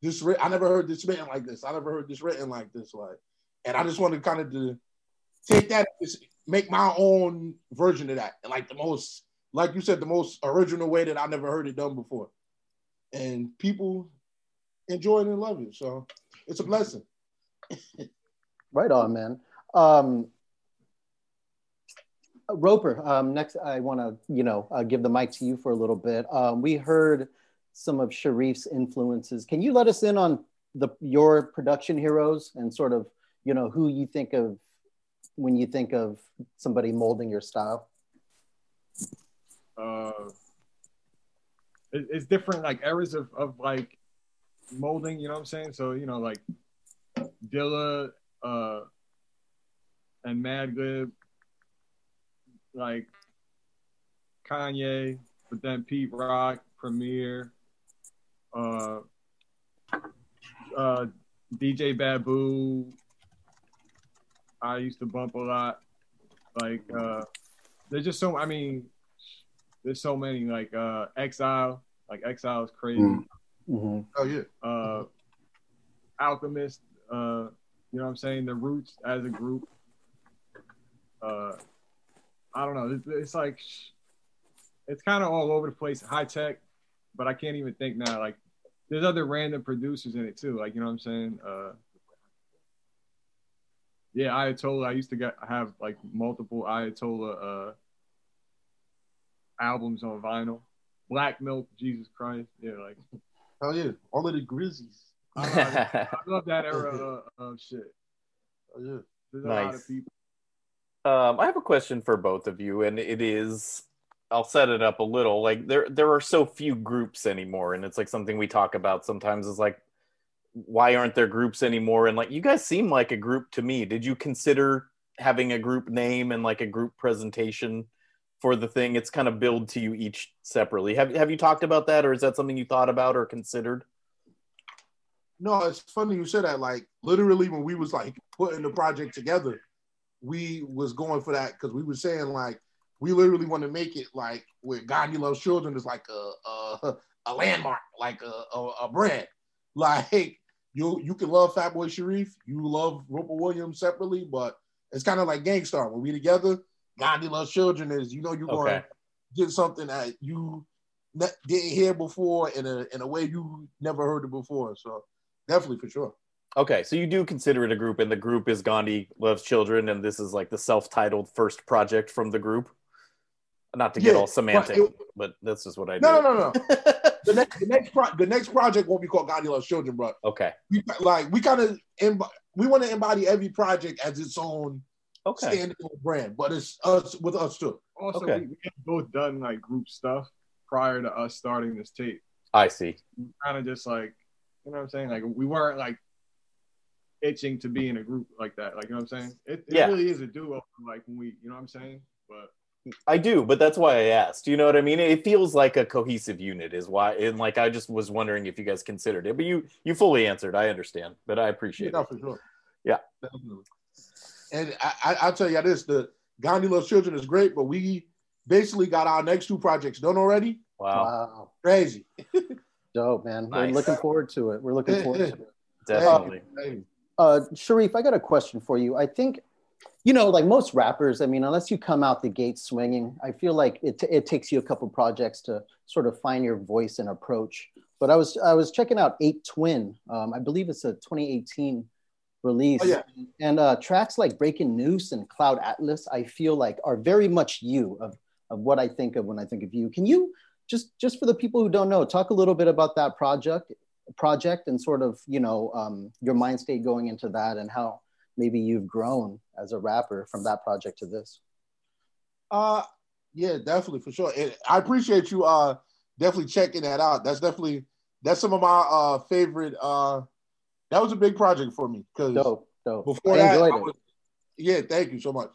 this. I never heard this written like this. I never heard this written like this. Like, and I just wanted kind of to take that, just make my own version of that, and like the most, like you said, the most original way that I never heard it done before, and people enjoy it and love it. So it's a blessing. (laughs) Right on, man. Um, Roper, um, next I want to, you know, uh, give the mic to you for a little bit. Um, we heard some of Sharif's influences. Can you let us in on the your production heroes and sort of, you know, who you think of when you think of somebody molding your style? uh, it, it's different like eras of, of like molding, you know what I'm saying? So, you know, like Dilla uh, and Madlib, like Kanye, but then Pete Rock, Premier, uh, uh, DJ Babu. I used to bump a lot. Like, uh, there's just so, I mean, there's so many like uh exile like exile is crazy Mm. Mm-hmm. Oh yeah. uh alchemist uh you know what i'm saying the roots as a group uh i don't know it's, it's like it's kind of all over the place, Hi-Tek, but I can't even think now. Like, there's other random producers in it too. Like, you know what I'm saying? Uh, yeah, Ayatollah. I used to get have like multiple Ayatollah uh, albums on vinyl. Black Milk, Jesus Christ. Yeah, like Hell yeah, all of the Grizzlies. I, (laughs) I, I love that era of, of shit. Oh yeah. There's a lot of people. Um, I have a question for both of you, and it is I'll set it up a little. Like there there are so few groups anymore, and it's like something we talk about sometimes is like why aren't there groups anymore? And like you guys seem like a group to me. Did you consider having a group name and like a group presentation for the thing? It's kind of billed to you each separately. Have have you talked about that or is that something you thought about or considered? No, it's funny you said that. Like literally, when we was like putting the project together, we was going for that because we were saying like we literally want to make it like where Gandhi loves children is like a a, (laughs) a landmark, like a, a a brand. (laughs) Like you you can love Fatboi Sharif, you love Roper Williams separately, but it's kind of like Gang Starr. When we together, Gandhi loves children is you know you're going Okay. to get something that you ne- didn't hear before in a in a way you never heard it before. So definitely for sure. Okay, so you do consider it a group, and the group is Gandhi Loves Children, and this is like the self-titled first project from the group. Not to get Yeah, all semantic, but but, it- that's just what I do. No, no, no, (laughs) no. the next, the next, pro- the next project won't be called Gandhi Loves Children, but okay, we, like we kind of emb- we want to embody every project as its own okay, standalone brand, but it's us with us too. Also, Okay. we, we have both done like group stuff prior to us starting this tape. I see. Kind of just like, you know what I'm saying? Like we weren't like itching to be in a group like that. Like you know what I'm saying? It, it Yeah. really is a duo. Like when we, you know what I'm saying? But I do, but that's why I asked. You know what I mean? It feels like a cohesive unit, is why. And like, I just was wondering if you guys considered it, but you you fully answered. I understand, but I appreciate Yeah, it. for sure. Yeah. Definitely. And I, I, I'll tell you this: the Gandhi Loves Children is great, but we basically got our next two projects done already. Wow, Wow. Crazy. (laughs) Dope, man. Nice. We're looking forward to it. We're looking forward to it. definitely. Hey, Uh, Sharif, I got a question for you. I think, you know, like most rappers, I mean, unless you come out the gate swinging, I feel like it, it takes you a couple projects to sort of find your voice and approach. But I was I was checking out Ape Twin. Um, I believe it's a 2018 release. Oh, yeah. And uh, tracks like Breaking News and Cloud Atlas, I feel like are very much you of, of what I think of when I think of you. Can you just just for the people who don't know, talk a little bit about that project project and sort of you know um, your mind state going into that and how maybe you've grown as a rapper from that project to this. Uh, yeah, definitely for sure. And I appreciate you uh definitely checking that out. That's definitely that's some of my uh favorite. uh That was a big project for me because before I that, I was, yeah, thank you so much.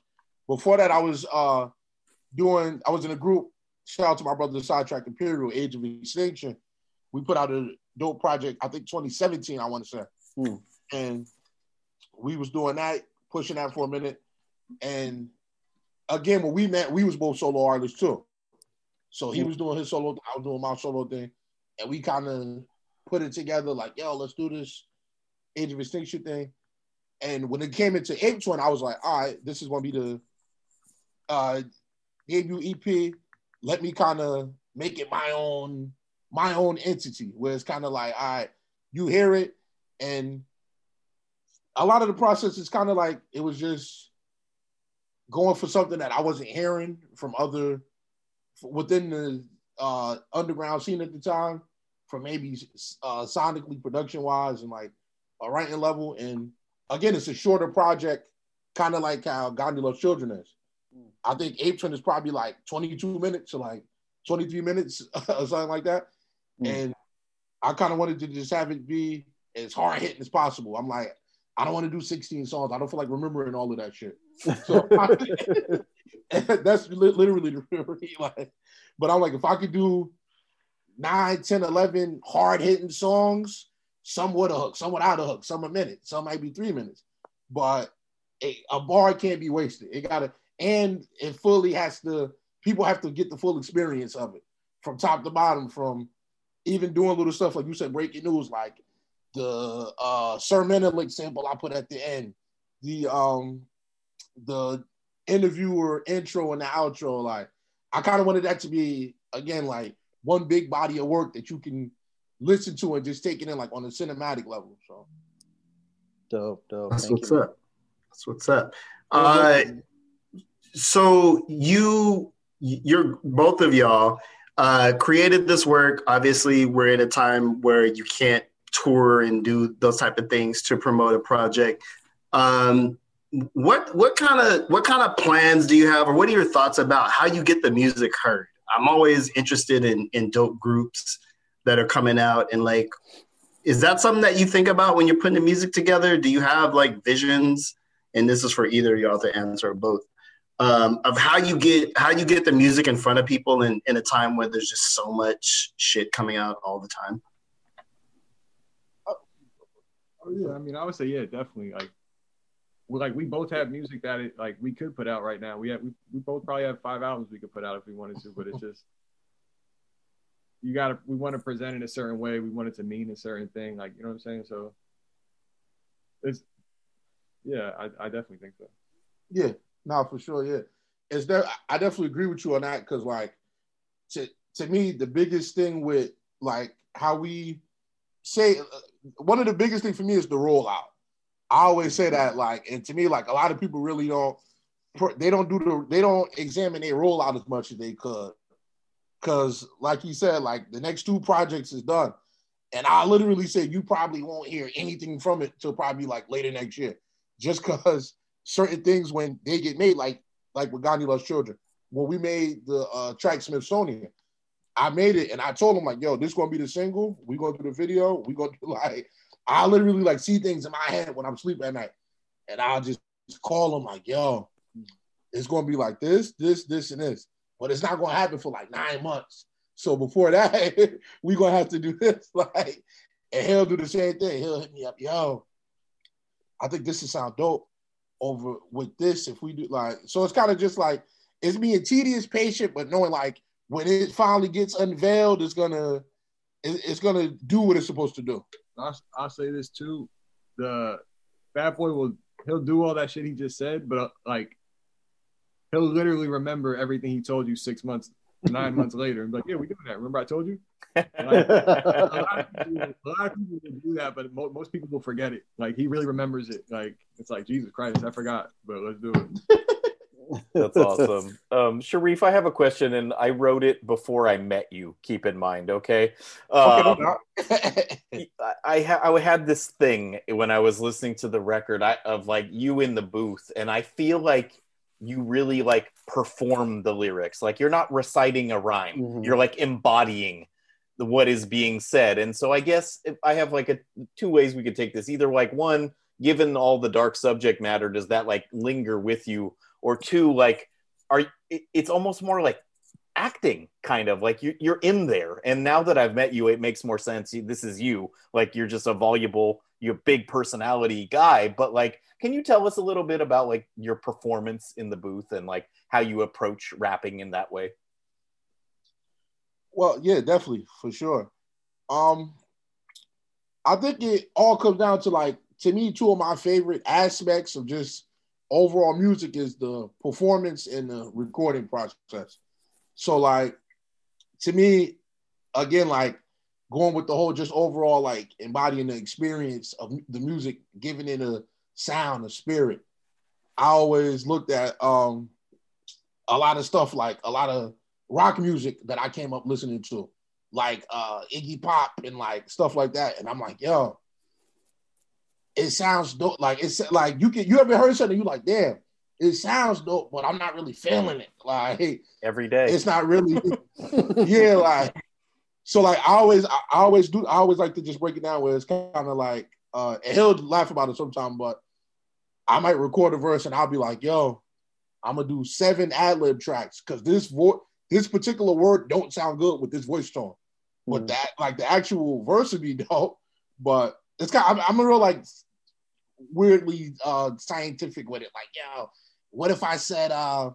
Before that, I was uh doing. I was in a group. Shout out to my brother, Sidetrack Imperial, Age of Extinction. We put out a dope project. I think 2017. I want to say, Hmm. and we was doing that, pushing that for a minute, and again, when we met, we was both solo artists too. So he was doing his solo, I was doing my solo thing, and we kind of put it together like, yo, let's do this Age of Extinction thing. And when it came into Apes one, I was like, all right, this is gonna be the uh debut EP. Let me kind of make it my own, my own entity, where it's kind of like, all right, you hear it, and a lot of the process is kind of like it was just going for something that I wasn't hearing from other within the uh, underground scene at the time, from maybe uh, sonically, production wise, and like a writing level. And again, it's a shorter project, kind of like how Gandhi Loves Children is. I think Ape Twin is probably like 22 minutes or like 23 minutes (laughs) or something like that. Mm. And I kind of wanted to just have it be as hard hitting as possible. I'm like, I don't want to do 16 songs. I don't feel like remembering all of that shit. So (laughs) (laughs) that's li- literally like, but I'm like, if I could do nine, 10, 11 hard hitting songs, some with a hook, some without a hook, some a minute, some might be three minutes, but a, a bar can't be wasted. It gotta, and it fully has to, people have to get the full experience of it from top to bottom, from even doing little stuff like you said, breaking news, like the uh Menelik sample I put at the end, the um the interviewer intro and the outro. Like I kind of wanted that to be again like one big body of work that you can listen to and just take it in like on a cinematic level. So Dope, dope. That's Thank what's you. up. That's what's up. Uh, so you, you're both of y'all uh, created this work. Obviously, we're in a time where you can't tour and do those type of things to promote a project. Um, what what kind of what kind of plans do you have, or what are your thoughts about how you get the music heard? I'm always interested in in dope groups that are coming out and like is that something that you think about when you're putting the music together? Do you have like visions? And this is for either of y'all to answer or both. Um, of how you get how you get the music in front of people in, in a time where there's just so much shit coming out all the time. Oh yeah, I mean, I would say yeah, definitely. Like, we like we both have music that it like we could put out right now. We have we, we both probably have five albums we could put out if we wanted to, but it's just you gotta we want to present it a certain way. We want it to mean a certain thing. Like you know what I'm saying. So it's yeah, I, I definitely think so. yeah, no, for sure, yeah. It's there. I definitely agree with you on that because like to to me the biggest thing with like how we say one of the biggest thing for me is the rollout. I always say that like, and to me like a lot of people really don't they don't do the they don't examine their rollout as much as they could because like you said like the next two projects is done. And i literally said you probably won't hear anything from it till probably like later next year. Just because certain things when they get made like like with gandhi loves children when we made the uh track smithsonian i made it and i told him like yo this gonna be the single. We gonna do the video. We gonna do (laughs) like i literally like see things in my head when i'm sleeping at night. And i'll just call him like yo it's gonna be like this this this and this but it's not gonna happen for like nine months. So before that, (laughs) we gonna have to do this. (laughs) Like, and he'll do the same thing. He'll hit me up, yo. I think this would sound dope over with this if we do like. So it's kind of just like it's being tedious, patient, but knowing like when it finally gets unveiled, it's gonna it's gonna do what it's supposed to do. I'll, I'll say this too: the Fatboi will he'll do all that shit he just said, but uh, like he'll literally remember everything he told you six months, nine months later, and be like, "Yeah, we doing that. Remember I told you." Like, a, lot of people, a lot of people do that, but mo- most people will forget it. Like he really remembers it. Like it's like Jesus Christ, I forgot, but let's do it. That's awesome. Um, Sharif, I have a question, and I wrote it before I met you. Keep in mind, okay? Um, I I, ha- I had this thing when I was listening to the record I, of like you in the booth, and I feel like you really like perform the lyrics. Like you're not reciting a rhyme; Mhm. you're like embodying what is being said. And so I guess if I have like a two ways we could take this. Either like one, given all the dark subject matter, does that like linger with you? Or two, like are it's almost more like acting kind of like you, you're in there and now that i've met you it makes more sense this is you like you're just a voluble you're a big personality guy but like can you tell us a little bit about like your performance in the booth and like how you approach rapping in that way Well, yeah, definitely for sure. Um, I think it all comes down to like to me, two of my favorite aspects of just overall music is the performance and the recording process. So, like to me, again, like going with the whole just overall like embodying the experience of the music, giving it a sound, a spirit. I always looked at um a lot of stuff like a lot of rock music that I came up listening to, like uh Iggy Pop and like stuff like that. And I'm like, yo, it sounds dope. Like it's like you can you ever heard something you like, damn, it sounds dope, but I'm not really feeling it. Like every day it's not really (laughs) yeah, like so like I always I always do I always like to just break it down where it's kind of like uh he'll laugh about it sometime, but I might record a verse and I'll be like, yo, I'm gonna do seven ad lib tracks because this vo- this particular word don't sound good with this voice tone. But Mm. that like the actual verse would be (laughs) dope. But it's kind of, I'm, I'm a real like weirdly uh scientific with it. Like, yo, what if I said uh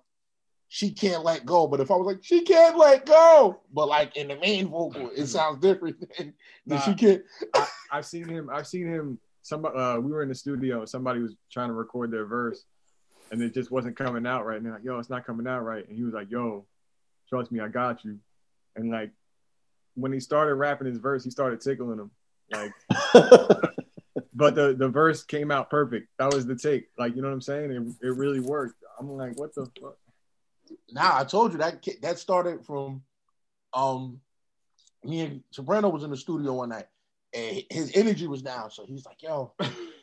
she can't let go? But if I was like, she can't let go, but like in the main vocal, it sounds different than, than she can't. I, I've seen him. I've seen him. Somebody, uh, we were in the studio. Somebody was trying to record their verse, and it just wasn't coming out right And like, Yo, it's not coming out right. And he was like, "Yo, trust me, I got you." and like when he started rapping his verse, he started tickling him. Like, (laughs) but the the verse came out perfect. That was the take. Like, you know what I'm saying? It, it really worked. I'm like, what the fuck? Now I told you that that started from um me and Soprano was in the studio one night and his energy was down. So he's like, yo,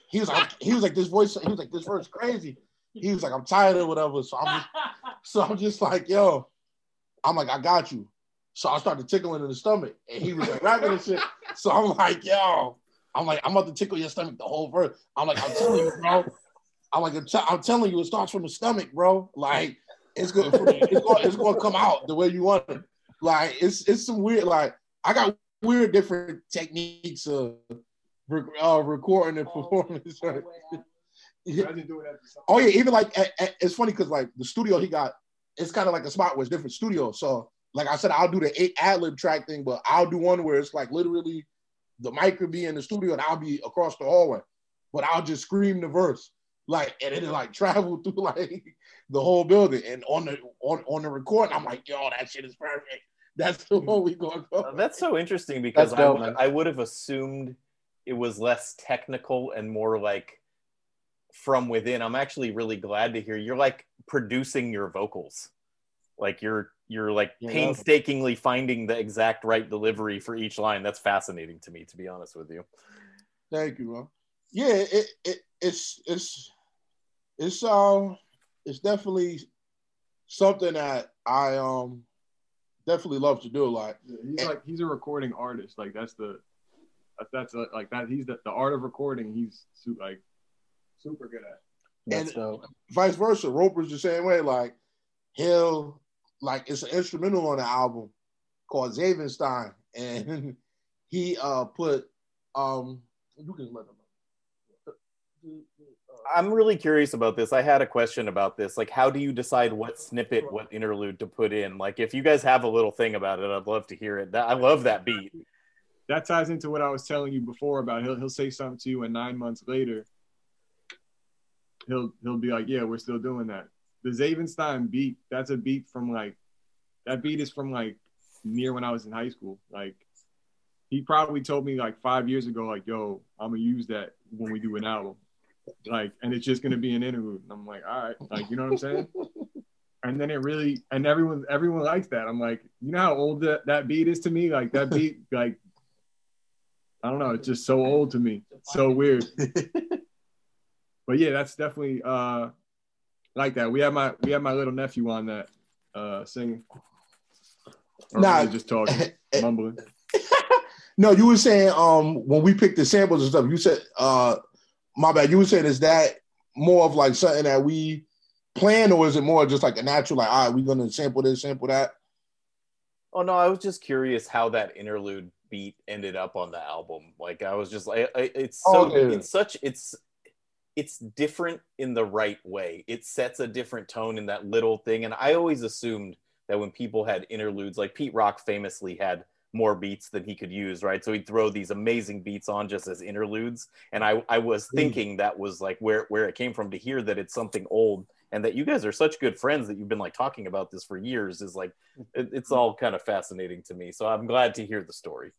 he was like, he was like, this voice, he was like, this verse crazy. He was like, I'm tired or whatever. So I'm just, so I'm just like, yo, I'm like, I got you. So I started tickling in the stomach and he was like rapping and shit. So I'm like, yo, I'm like, I'm about to tickle your stomach the whole verse. I'm like, I'm telling you, bro. I'm like, I'm, t- I'm telling you, it starts from the stomach, bro. Like, it's good. It's going, it's to come out the way you want it. Like, it's it's some weird. Like, I got weird different techniques of uh, recording and. Yeah. Imagine doing that to somebody. Oh yeah, even like a- a- it's funny because like the studio he got, it's kind of like a spot where it's different studio. So like I said, I'll do the eight ad lib track thing, but I'll do one where it's like literally the mic could be in the studio and I'll be across the hallway, but I'll just scream the verse like and it like (laughs) travel through like the whole building. And on the on on the recording, I'm like, yo, that shit is perfect. That's the one we gonna go. Uh, That's so interesting because I would- I would have assumed it was less technical and more like from within. I'm actually really glad to hear you're like producing your vocals. Like you're you're like Yeah. painstakingly finding the exact right delivery for each line. That's fascinating to me, to be honest with you. Thank you, bro. Yeah, it, it it's it's it's um it's definitely something that I um definitely love to do. Like He's like he's a recording artist. Like that's the that's, that's uh, like that. He's the, the art of recording. He's su- like super good at. That's And- dope. vice versa. Roper's the same way. Like he'll like it's an instrumental on the album called Zavenstein, (laughs) and he uh put um you can let him know. I'm really curious about this. I had a question about this. Like, how do you decide what snippet, what interlude to put in? Like, if you guys have a little thing about it, I'd love to hear it. That, I love that beat. That ties into what I was telling you before about he'll he'll say something to you, and nine months later, he'll he'll be like, "Yeah, we're still doing that." The Zavenstein beat. That's a beat from like that beat is from like near when I was in high school. Like he probably told me like five years ago, like, "Yo, I'm gonna use that when we do an album." Like, and it's just gonna be an interlude. And I'm like, all right, like, you know what I'm saying? (laughs) and then it really and everyone everyone likes that. I'm like, you know how old that, that beat is to me? Like that (laughs) beat, like I don't know, it's just so old to me. So weird. (laughs) but yeah, that's definitely uh like that. We have my we have my little nephew on that uh singing. Or Nah. just talking, mumbling. No, you were saying um when we picked the samples and stuff, you said uh my bad, you were saying is that more of like something that we plan or is it more just like a natural like all right, we're gonna sample this, sample that? Oh no, I was just curious how that interlude beat ended up on the album. Like, I was just like, it's so, Oh, it's such, it's, it's different in the right way. It sets a different tone in that little thing. And I always assumed that when people had interludes, like Pete Rock famously had more beats than he could use, right? So he'd throw these amazing beats on just as interludes. And I, I was thinking that was like where, where it came from to hear that it's something old and that you guys are such good friends that you've been like talking about this for years is like, it, it's all kind of fascinating to me. So I'm glad to hear the story.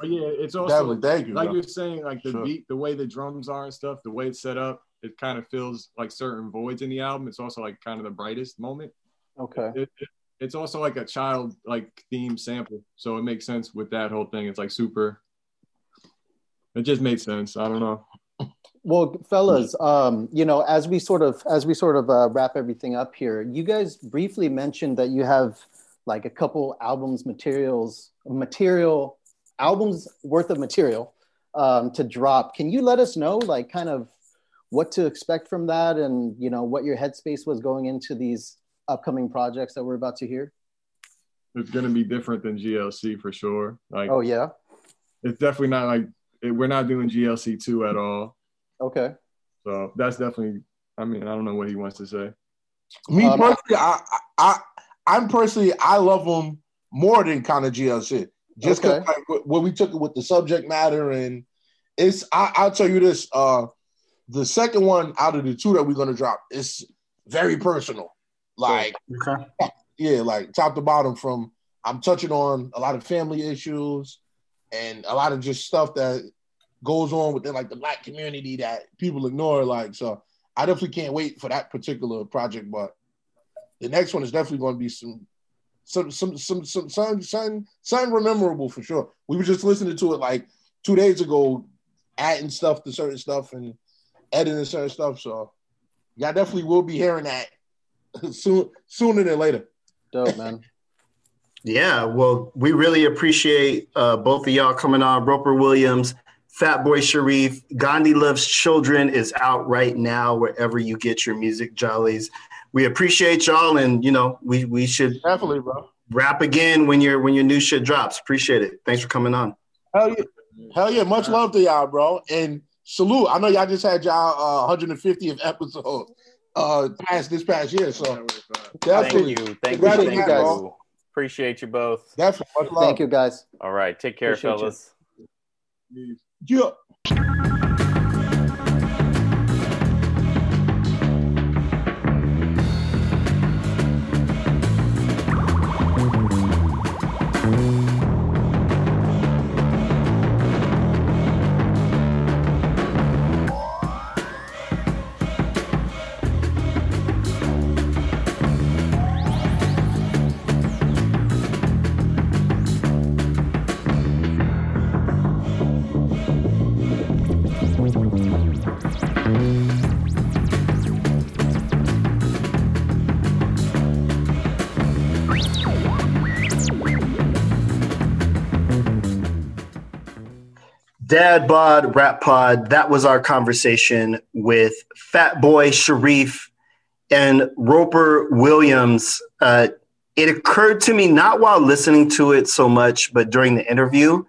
But yeah, it's also Definitely, thank you. like bro. you're saying, like the Sure. beat, the way the drums are and stuff, the way it's set up, it kind of fills like certain voids in the album. It's also like kind of the brightest moment. Okay. It, it- it's also like a child like theme sample, so it makes sense with that whole thing. It's like super. It just made sense. I don't know. Well, fellas, um, you know, as we sort of as we sort of uh, wrap everything up here, you guys briefly mentioned that you have like a couple albums materials material albums worth of material um, to drop. Can you let us know like kind of what to expect from that and you know what your headspace was going into these upcoming projects that we're about to hear? It's gonna be different than GLC for sure. Like Oh yeah. it's definitely not like it, we're not doing GLC two at all. Okay. So that's definitely. I mean, I don't know what he wants to say. Me Um, personally, I, I, I'm personally, I love them more than kind of GLC. Just because like, when we took it with the subject matter, and it's, I, I'll tell you this: uh, the second one out of the two that we're gonna drop is very personal. Like, Okay. yeah, like top to bottom, from I'm touching on a lot of family issues and a lot of just stuff that goes on within like the black community that people ignore. Like, so I definitely can't wait for that particular project. But the next one is definitely going to be some some some some some some some, some rememberable for sure. We were just listening to it like two days ago, adding stuff to certain stuff and editing certain stuff. So y'all definitely will be hearing that (laughs) soon sooner than later. Dope, man. (laughs) Yeah, well, we really appreciate uh, both of y'all coming on. Roper Williams, Fatboi Sharif, Gandhi Loves Children is out right now wherever you get your music, Jollies. We appreciate y'all, and you know we we should Definitely, bro. rap again when your when your new shit drops. Appreciate it. Thanks for coming on. Hell yeah. Hell yeah. Much love to y'all, bro. And salute. I know y'all just had y'all uh, 150th episode uh past this past year. So Thank you. Thank you. Congrats Thank you. that, bro. Appreciate you both. definitely. Thank you, guys. All right. Take care, Appreciate you. fellas. Yeah. Dad Bod Rap Pod. That was our conversation with Fatboi Sharif and Roper Williams. Uh, it occurred to me not while listening to it so much, but during the interview.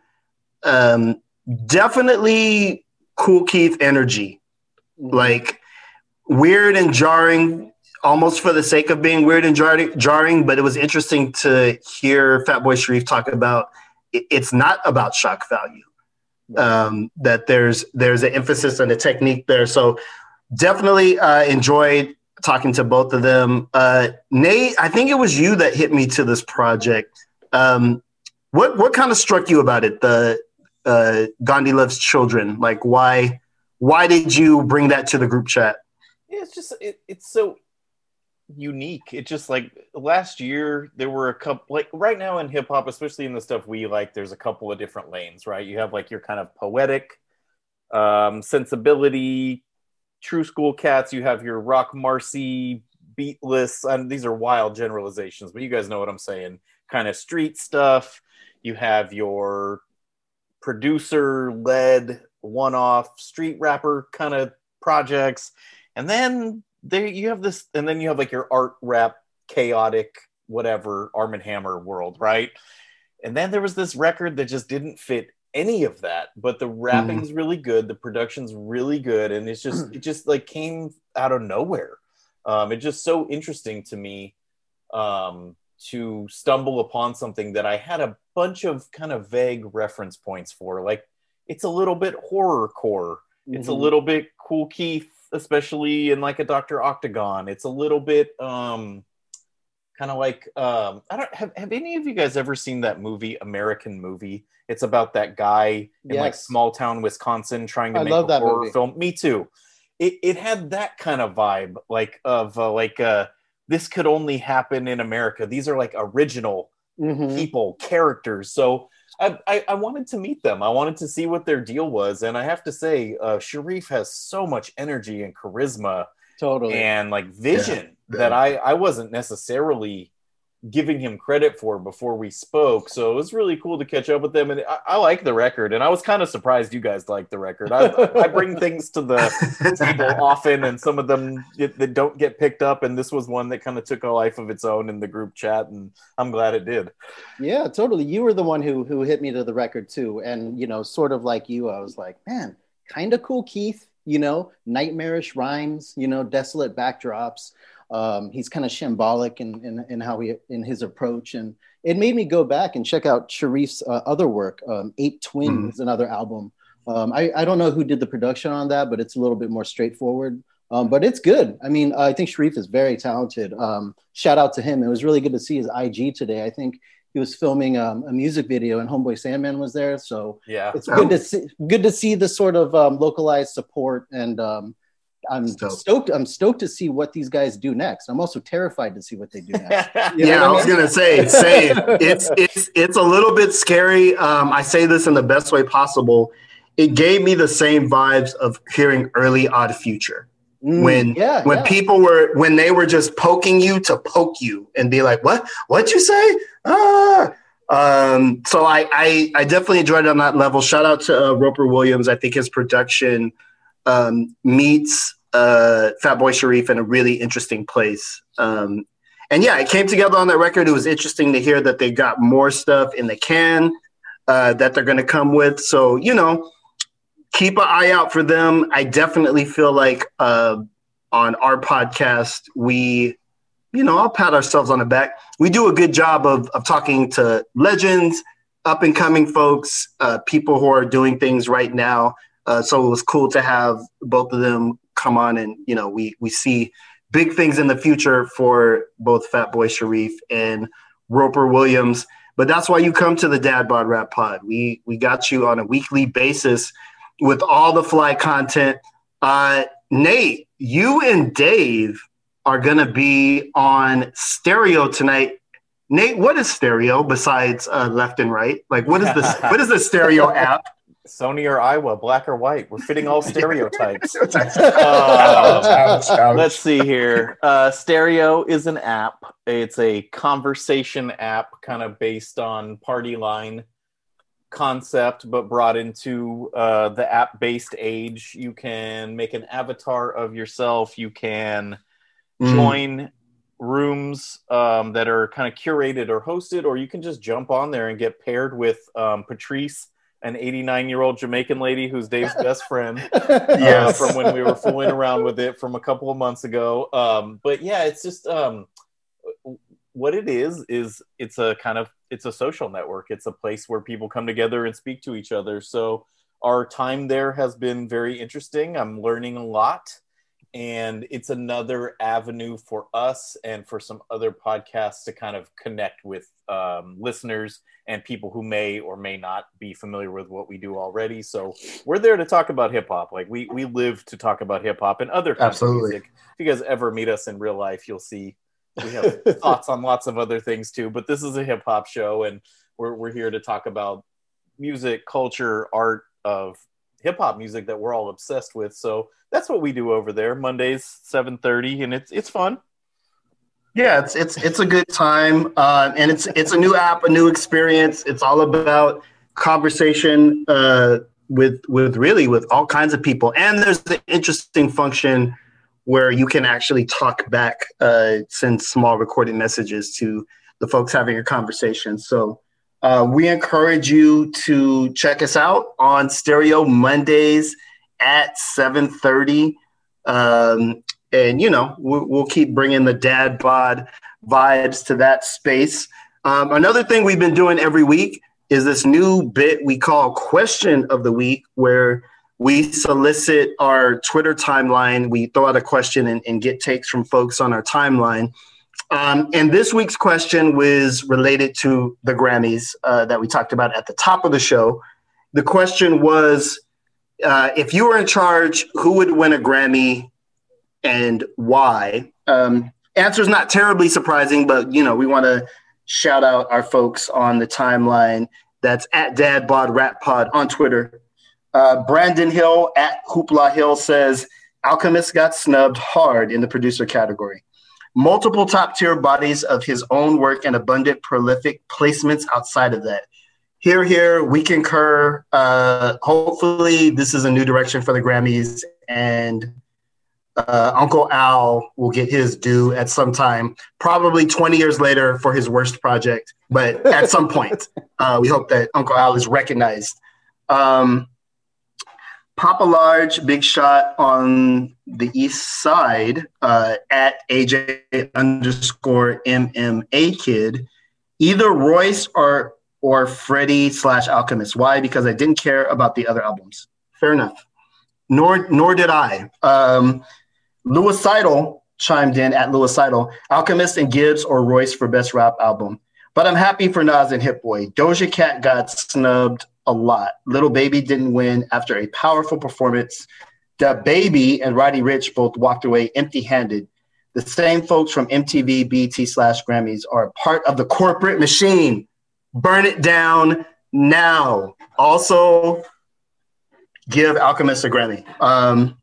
Um, definitely Kool Keith energy, like weird and jarring, almost for the sake of being weird and jar- jarring. But it was interesting to hear Fatboi Sharif talk about. it- It's not about shock value um, that there's there's an emphasis on the technique there. So definitely uh, enjoyed talking to both of them. Uh, Nate, I think it was you that hit me to this project. Um, what what kind of struck you about it? The uh, Gandhi loves children. Like why why did you bring that to the group chat? Yeah, it's just it, it's so unique. It just like last year there were a couple like right now in hip hop, especially in the stuff we like, there's a couple of different lanes, right? You have like your kind of poetic um sensibility, true school cats, you have your Roc Marci beatless, and these are wild generalizations, but you guys know what I'm saying, kind of street stuff. You have your producer led one off street rapper kind of projects. And then there you have this, and then you have like your art rap, chaotic, whatever, Armand Hammer world, right? And then there was this record that just didn't fit any of that, but the rapping's really good, the production's really good, and it's just (clears throat) it just like came out of nowhere. Um, it's just so interesting to me um, to stumble upon something that I had a bunch of kind of vague reference points for. Like it's a little bit horror core. It's a Mhm. little bit Kool Keith, especially in like a Doctor Octagon. It's a little bit um kind of like um I don't have have any of you guys ever seen that movie American movie? It's about that guy in like small town Wisconsin trying to I make love a that horror movie. film. Me too. It it had that kind of vibe like of uh, like uh this could only happen in America. These are like original Mhm. people, characters. So I, I, I wanted to meet them. I wanted to see what their deal was. And I have to say, uh, Sharif has so much energy and charisma Totally. and like vision Yeah. that I, I wasn't necessarily giving him credit for before we spoke. So it was really cool to catch up with them. And I, I like the record. And I was kind of surprised you guys liked the record. I, I bring (laughs) things to the table (laughs) often and some of them that that don't get picked up and this was one that kind of took a life of its own in the group chat and i'm glad it did Yeah, totally. You were the one who who hit me to the record too, and you know, sort of like you, I was like, man, kind of cool, Keith. You know, nightmarish rhymes. You know, desolate backdrops. Um, he's kind of shambolic in, in in how he in his approach, and it made me go back and check out Sharif's uh, other work. Um, Ape Twins, another album. Um, I I don't know who did the production on that, but it's a little bit more straightforward. Um, but it's good. I mean, I think Sharif is very talented. Um, shout out to him. It was really good to see his IG today. I think he was filming um, a music video, and Homeboy Sandman was there. So Yeah. it's good to see good to see the sort of um, localized support and um, I'm Dope. stoked I'm stoked to see what these guys do next. I'm also terrified to see what they do next. (laughs) You know yeah, what I was gonna say, same. it's it's it's a little bit scary. Um, I say this in the best way possible. It gave me the same vibes of hearing early Odd Future Mm, when yeah, when yeah. people were when they were just poking you to poke you and be like, "What? What'd you say?" Ah. Um, so I, I I definitely enjoyed it on that level. Shout out to uh, Roper Williams. I think his production um, meets uh, Fatboi Sharif in a really interesting place. Um, and yeah, it came together on that record. It was interesting to hear that they got more stuff in the can uh, that they're going to come with. So you know, keep an eye out for them. I definitely feel like uh, on our podcast we, you know, I'll pat ourselves on the back. We do a good job of of talking to legends, up and coming folks, uh, people who are doing things right now. Uh, so it was cool to have both of them come on, and you know, we we see big things in the future for both Fatboi Sharif and Roper Williams. But that's why you come to the Dad Bod Rap Pod. We we got you on a weekly basis with all the fly content. Uh, Nate, you and Dave are gonna be on stereo tonight. Nate, what is stereo besides uh, left and right? Like, what is this? (laughs) what is the stereo app? Sony or Iowa, black or white. We're fitting all (laughs) stereotypes. (laughs) Ouch, Uh, ouch, ouch. Let's see here. Uh, Stereo is an app. It's a conversation app, kind of based on Party Line concept, but brought into uh, the app-based age. You can make an avatar of yourself. You can Mm. join rooms um, that are kind of curated or hosted, or you can just jump on there and get paired with um, Patrice, an 89 year old Jamaican lady who's Dave's best friend (laughs) Yes. uh, from when we were fooling around with it from a couple of months ago. Um, but yeah, it's just um, what it is is it's a kind of it's a social network. It's a place where people come together and speak to each other. So our time there has been very interesting. I'm learning a lot. And it's another avenue for us and for some other podcasts to kind of connect with um, listeners and people who may or may not be familiar with what we do already. So we're there to talk about hip hop. Like we we live to talk about hip hop and other kinds Absolutely. of music. If you guys ever meet us in real life, you'll see we have (laughs) thoughts on lots of other things too. But this is a hip hop show, and we're we're here to talk about music, culture, art of hip hop music that we're all obsessed with. So that's what we do over there. Mondays, seven thirty, and it's it's fun. Yeah, it's it's it's a good time, uh, and it's it's a new app, a new experience. It's all about conversation uh, with with really with all kinds of people, and there's the interesting function where you can actually talk back, uh, send small recorded messages to the folks having a conversation. So uh, we encourage you to check us out on Stereo Mondays at seven thirty. Um, and you know we'll, we'll keep bringing the dad bod vibes to that space. Um, another thing we've been doing every week is this new bit we call question of the week where we solicit our twitter timeline. We throw out a question and, and get takes from folks on our timeline um, and this week's question was related to the grammys uh, that we talked about at the top of the show the question was uh, if you were in charge who would win a grammy and why. Um, answer is not terribly surprising, but you know we want to shout out our folks on the timeline. That's at Dad Bod Rap Pod on Twitter. Uh, Brandon Hill at Hoopla Hill says Alchemist got snubbed hard in the producer category. Multiple top tier bodies of his own work and abundant prolific placements outside of that. Here, here, we concur. Uh, hopefully, this is a new direction for the Grammys, and uh, Uncle Al will get his due at some time, probably 20 years later for his worst project, but at some point, (laughs) uh, we hope that Uncle Al is recognized. Um, Papa Large, big shot on the east side uh, at AJ underscore MMA kid. Either Royce or or Freddie slash Alchemist. Why? Because I didn't care about the other albums. Fair enough. Nor nor did I. Um, Seidel chimed in at Lewis Seidel, Alchemist and Gibbs or Royce for best rap album. But I'm happy for Nas and Hit Boy. Doja Cat got snubbed a lot. Lil Baby didn't win after a powerful performance. Da Baby and Roddy Ricch both walked away empty handed. The same folks from MTV, BT slash Grammys are part of the corporate machine. Burn it down now. Also, give Alchemist a Grammy. Um,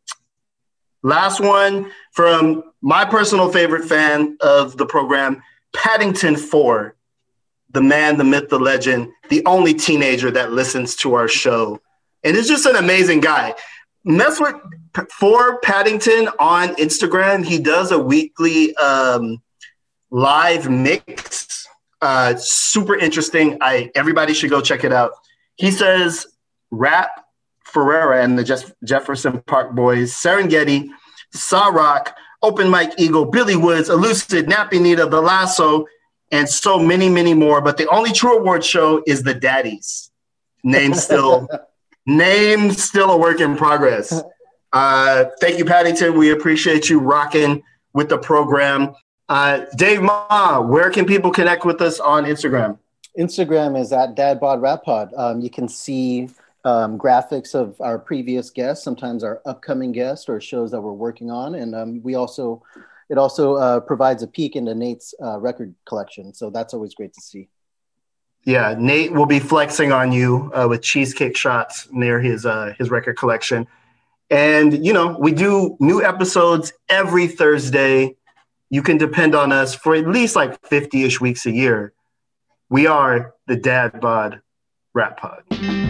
last one from my personal favorite fan of the program, Paddington 4, the man, the myth, the legend, the only teenager that listens to our show. And is just an amazing guy. Mess with for Paddington on Instagram. He does a weekly um, live mix. Uh, super interesting. I everybody should go check it out. He says Rap Ferreira and the Jeff- Jefferson Park Boys, Serengeti, Saw Rock, Open Mike Eagle, Billy Woods, Elucid, Nappy Nina, The Lasso, and so many, many more. But the only true award show is the Daddies. Name still, (laughs) name still a work in progress. Uh, thank you, Paddington. We appreciate you rocking with the program. Uh, Dave Ma, where can people connect with us on Instagram? Instagram is at DadBod Rap Pod. Um, you can see um, graphics of our previous guests, sometimes our upcoming guests or shows that we're working on, and um, we also it also uh, provides a peek into Nate's uh, record collection. So that's always great to see. Yeah, Nate will be flexing on you uh, with cheesecake shots near his uh, his record collection, and you know we do new episodes every Thursday. You can depend on us for at least like fifty ish weeks a year. We are the Dad Bod Rap Pod.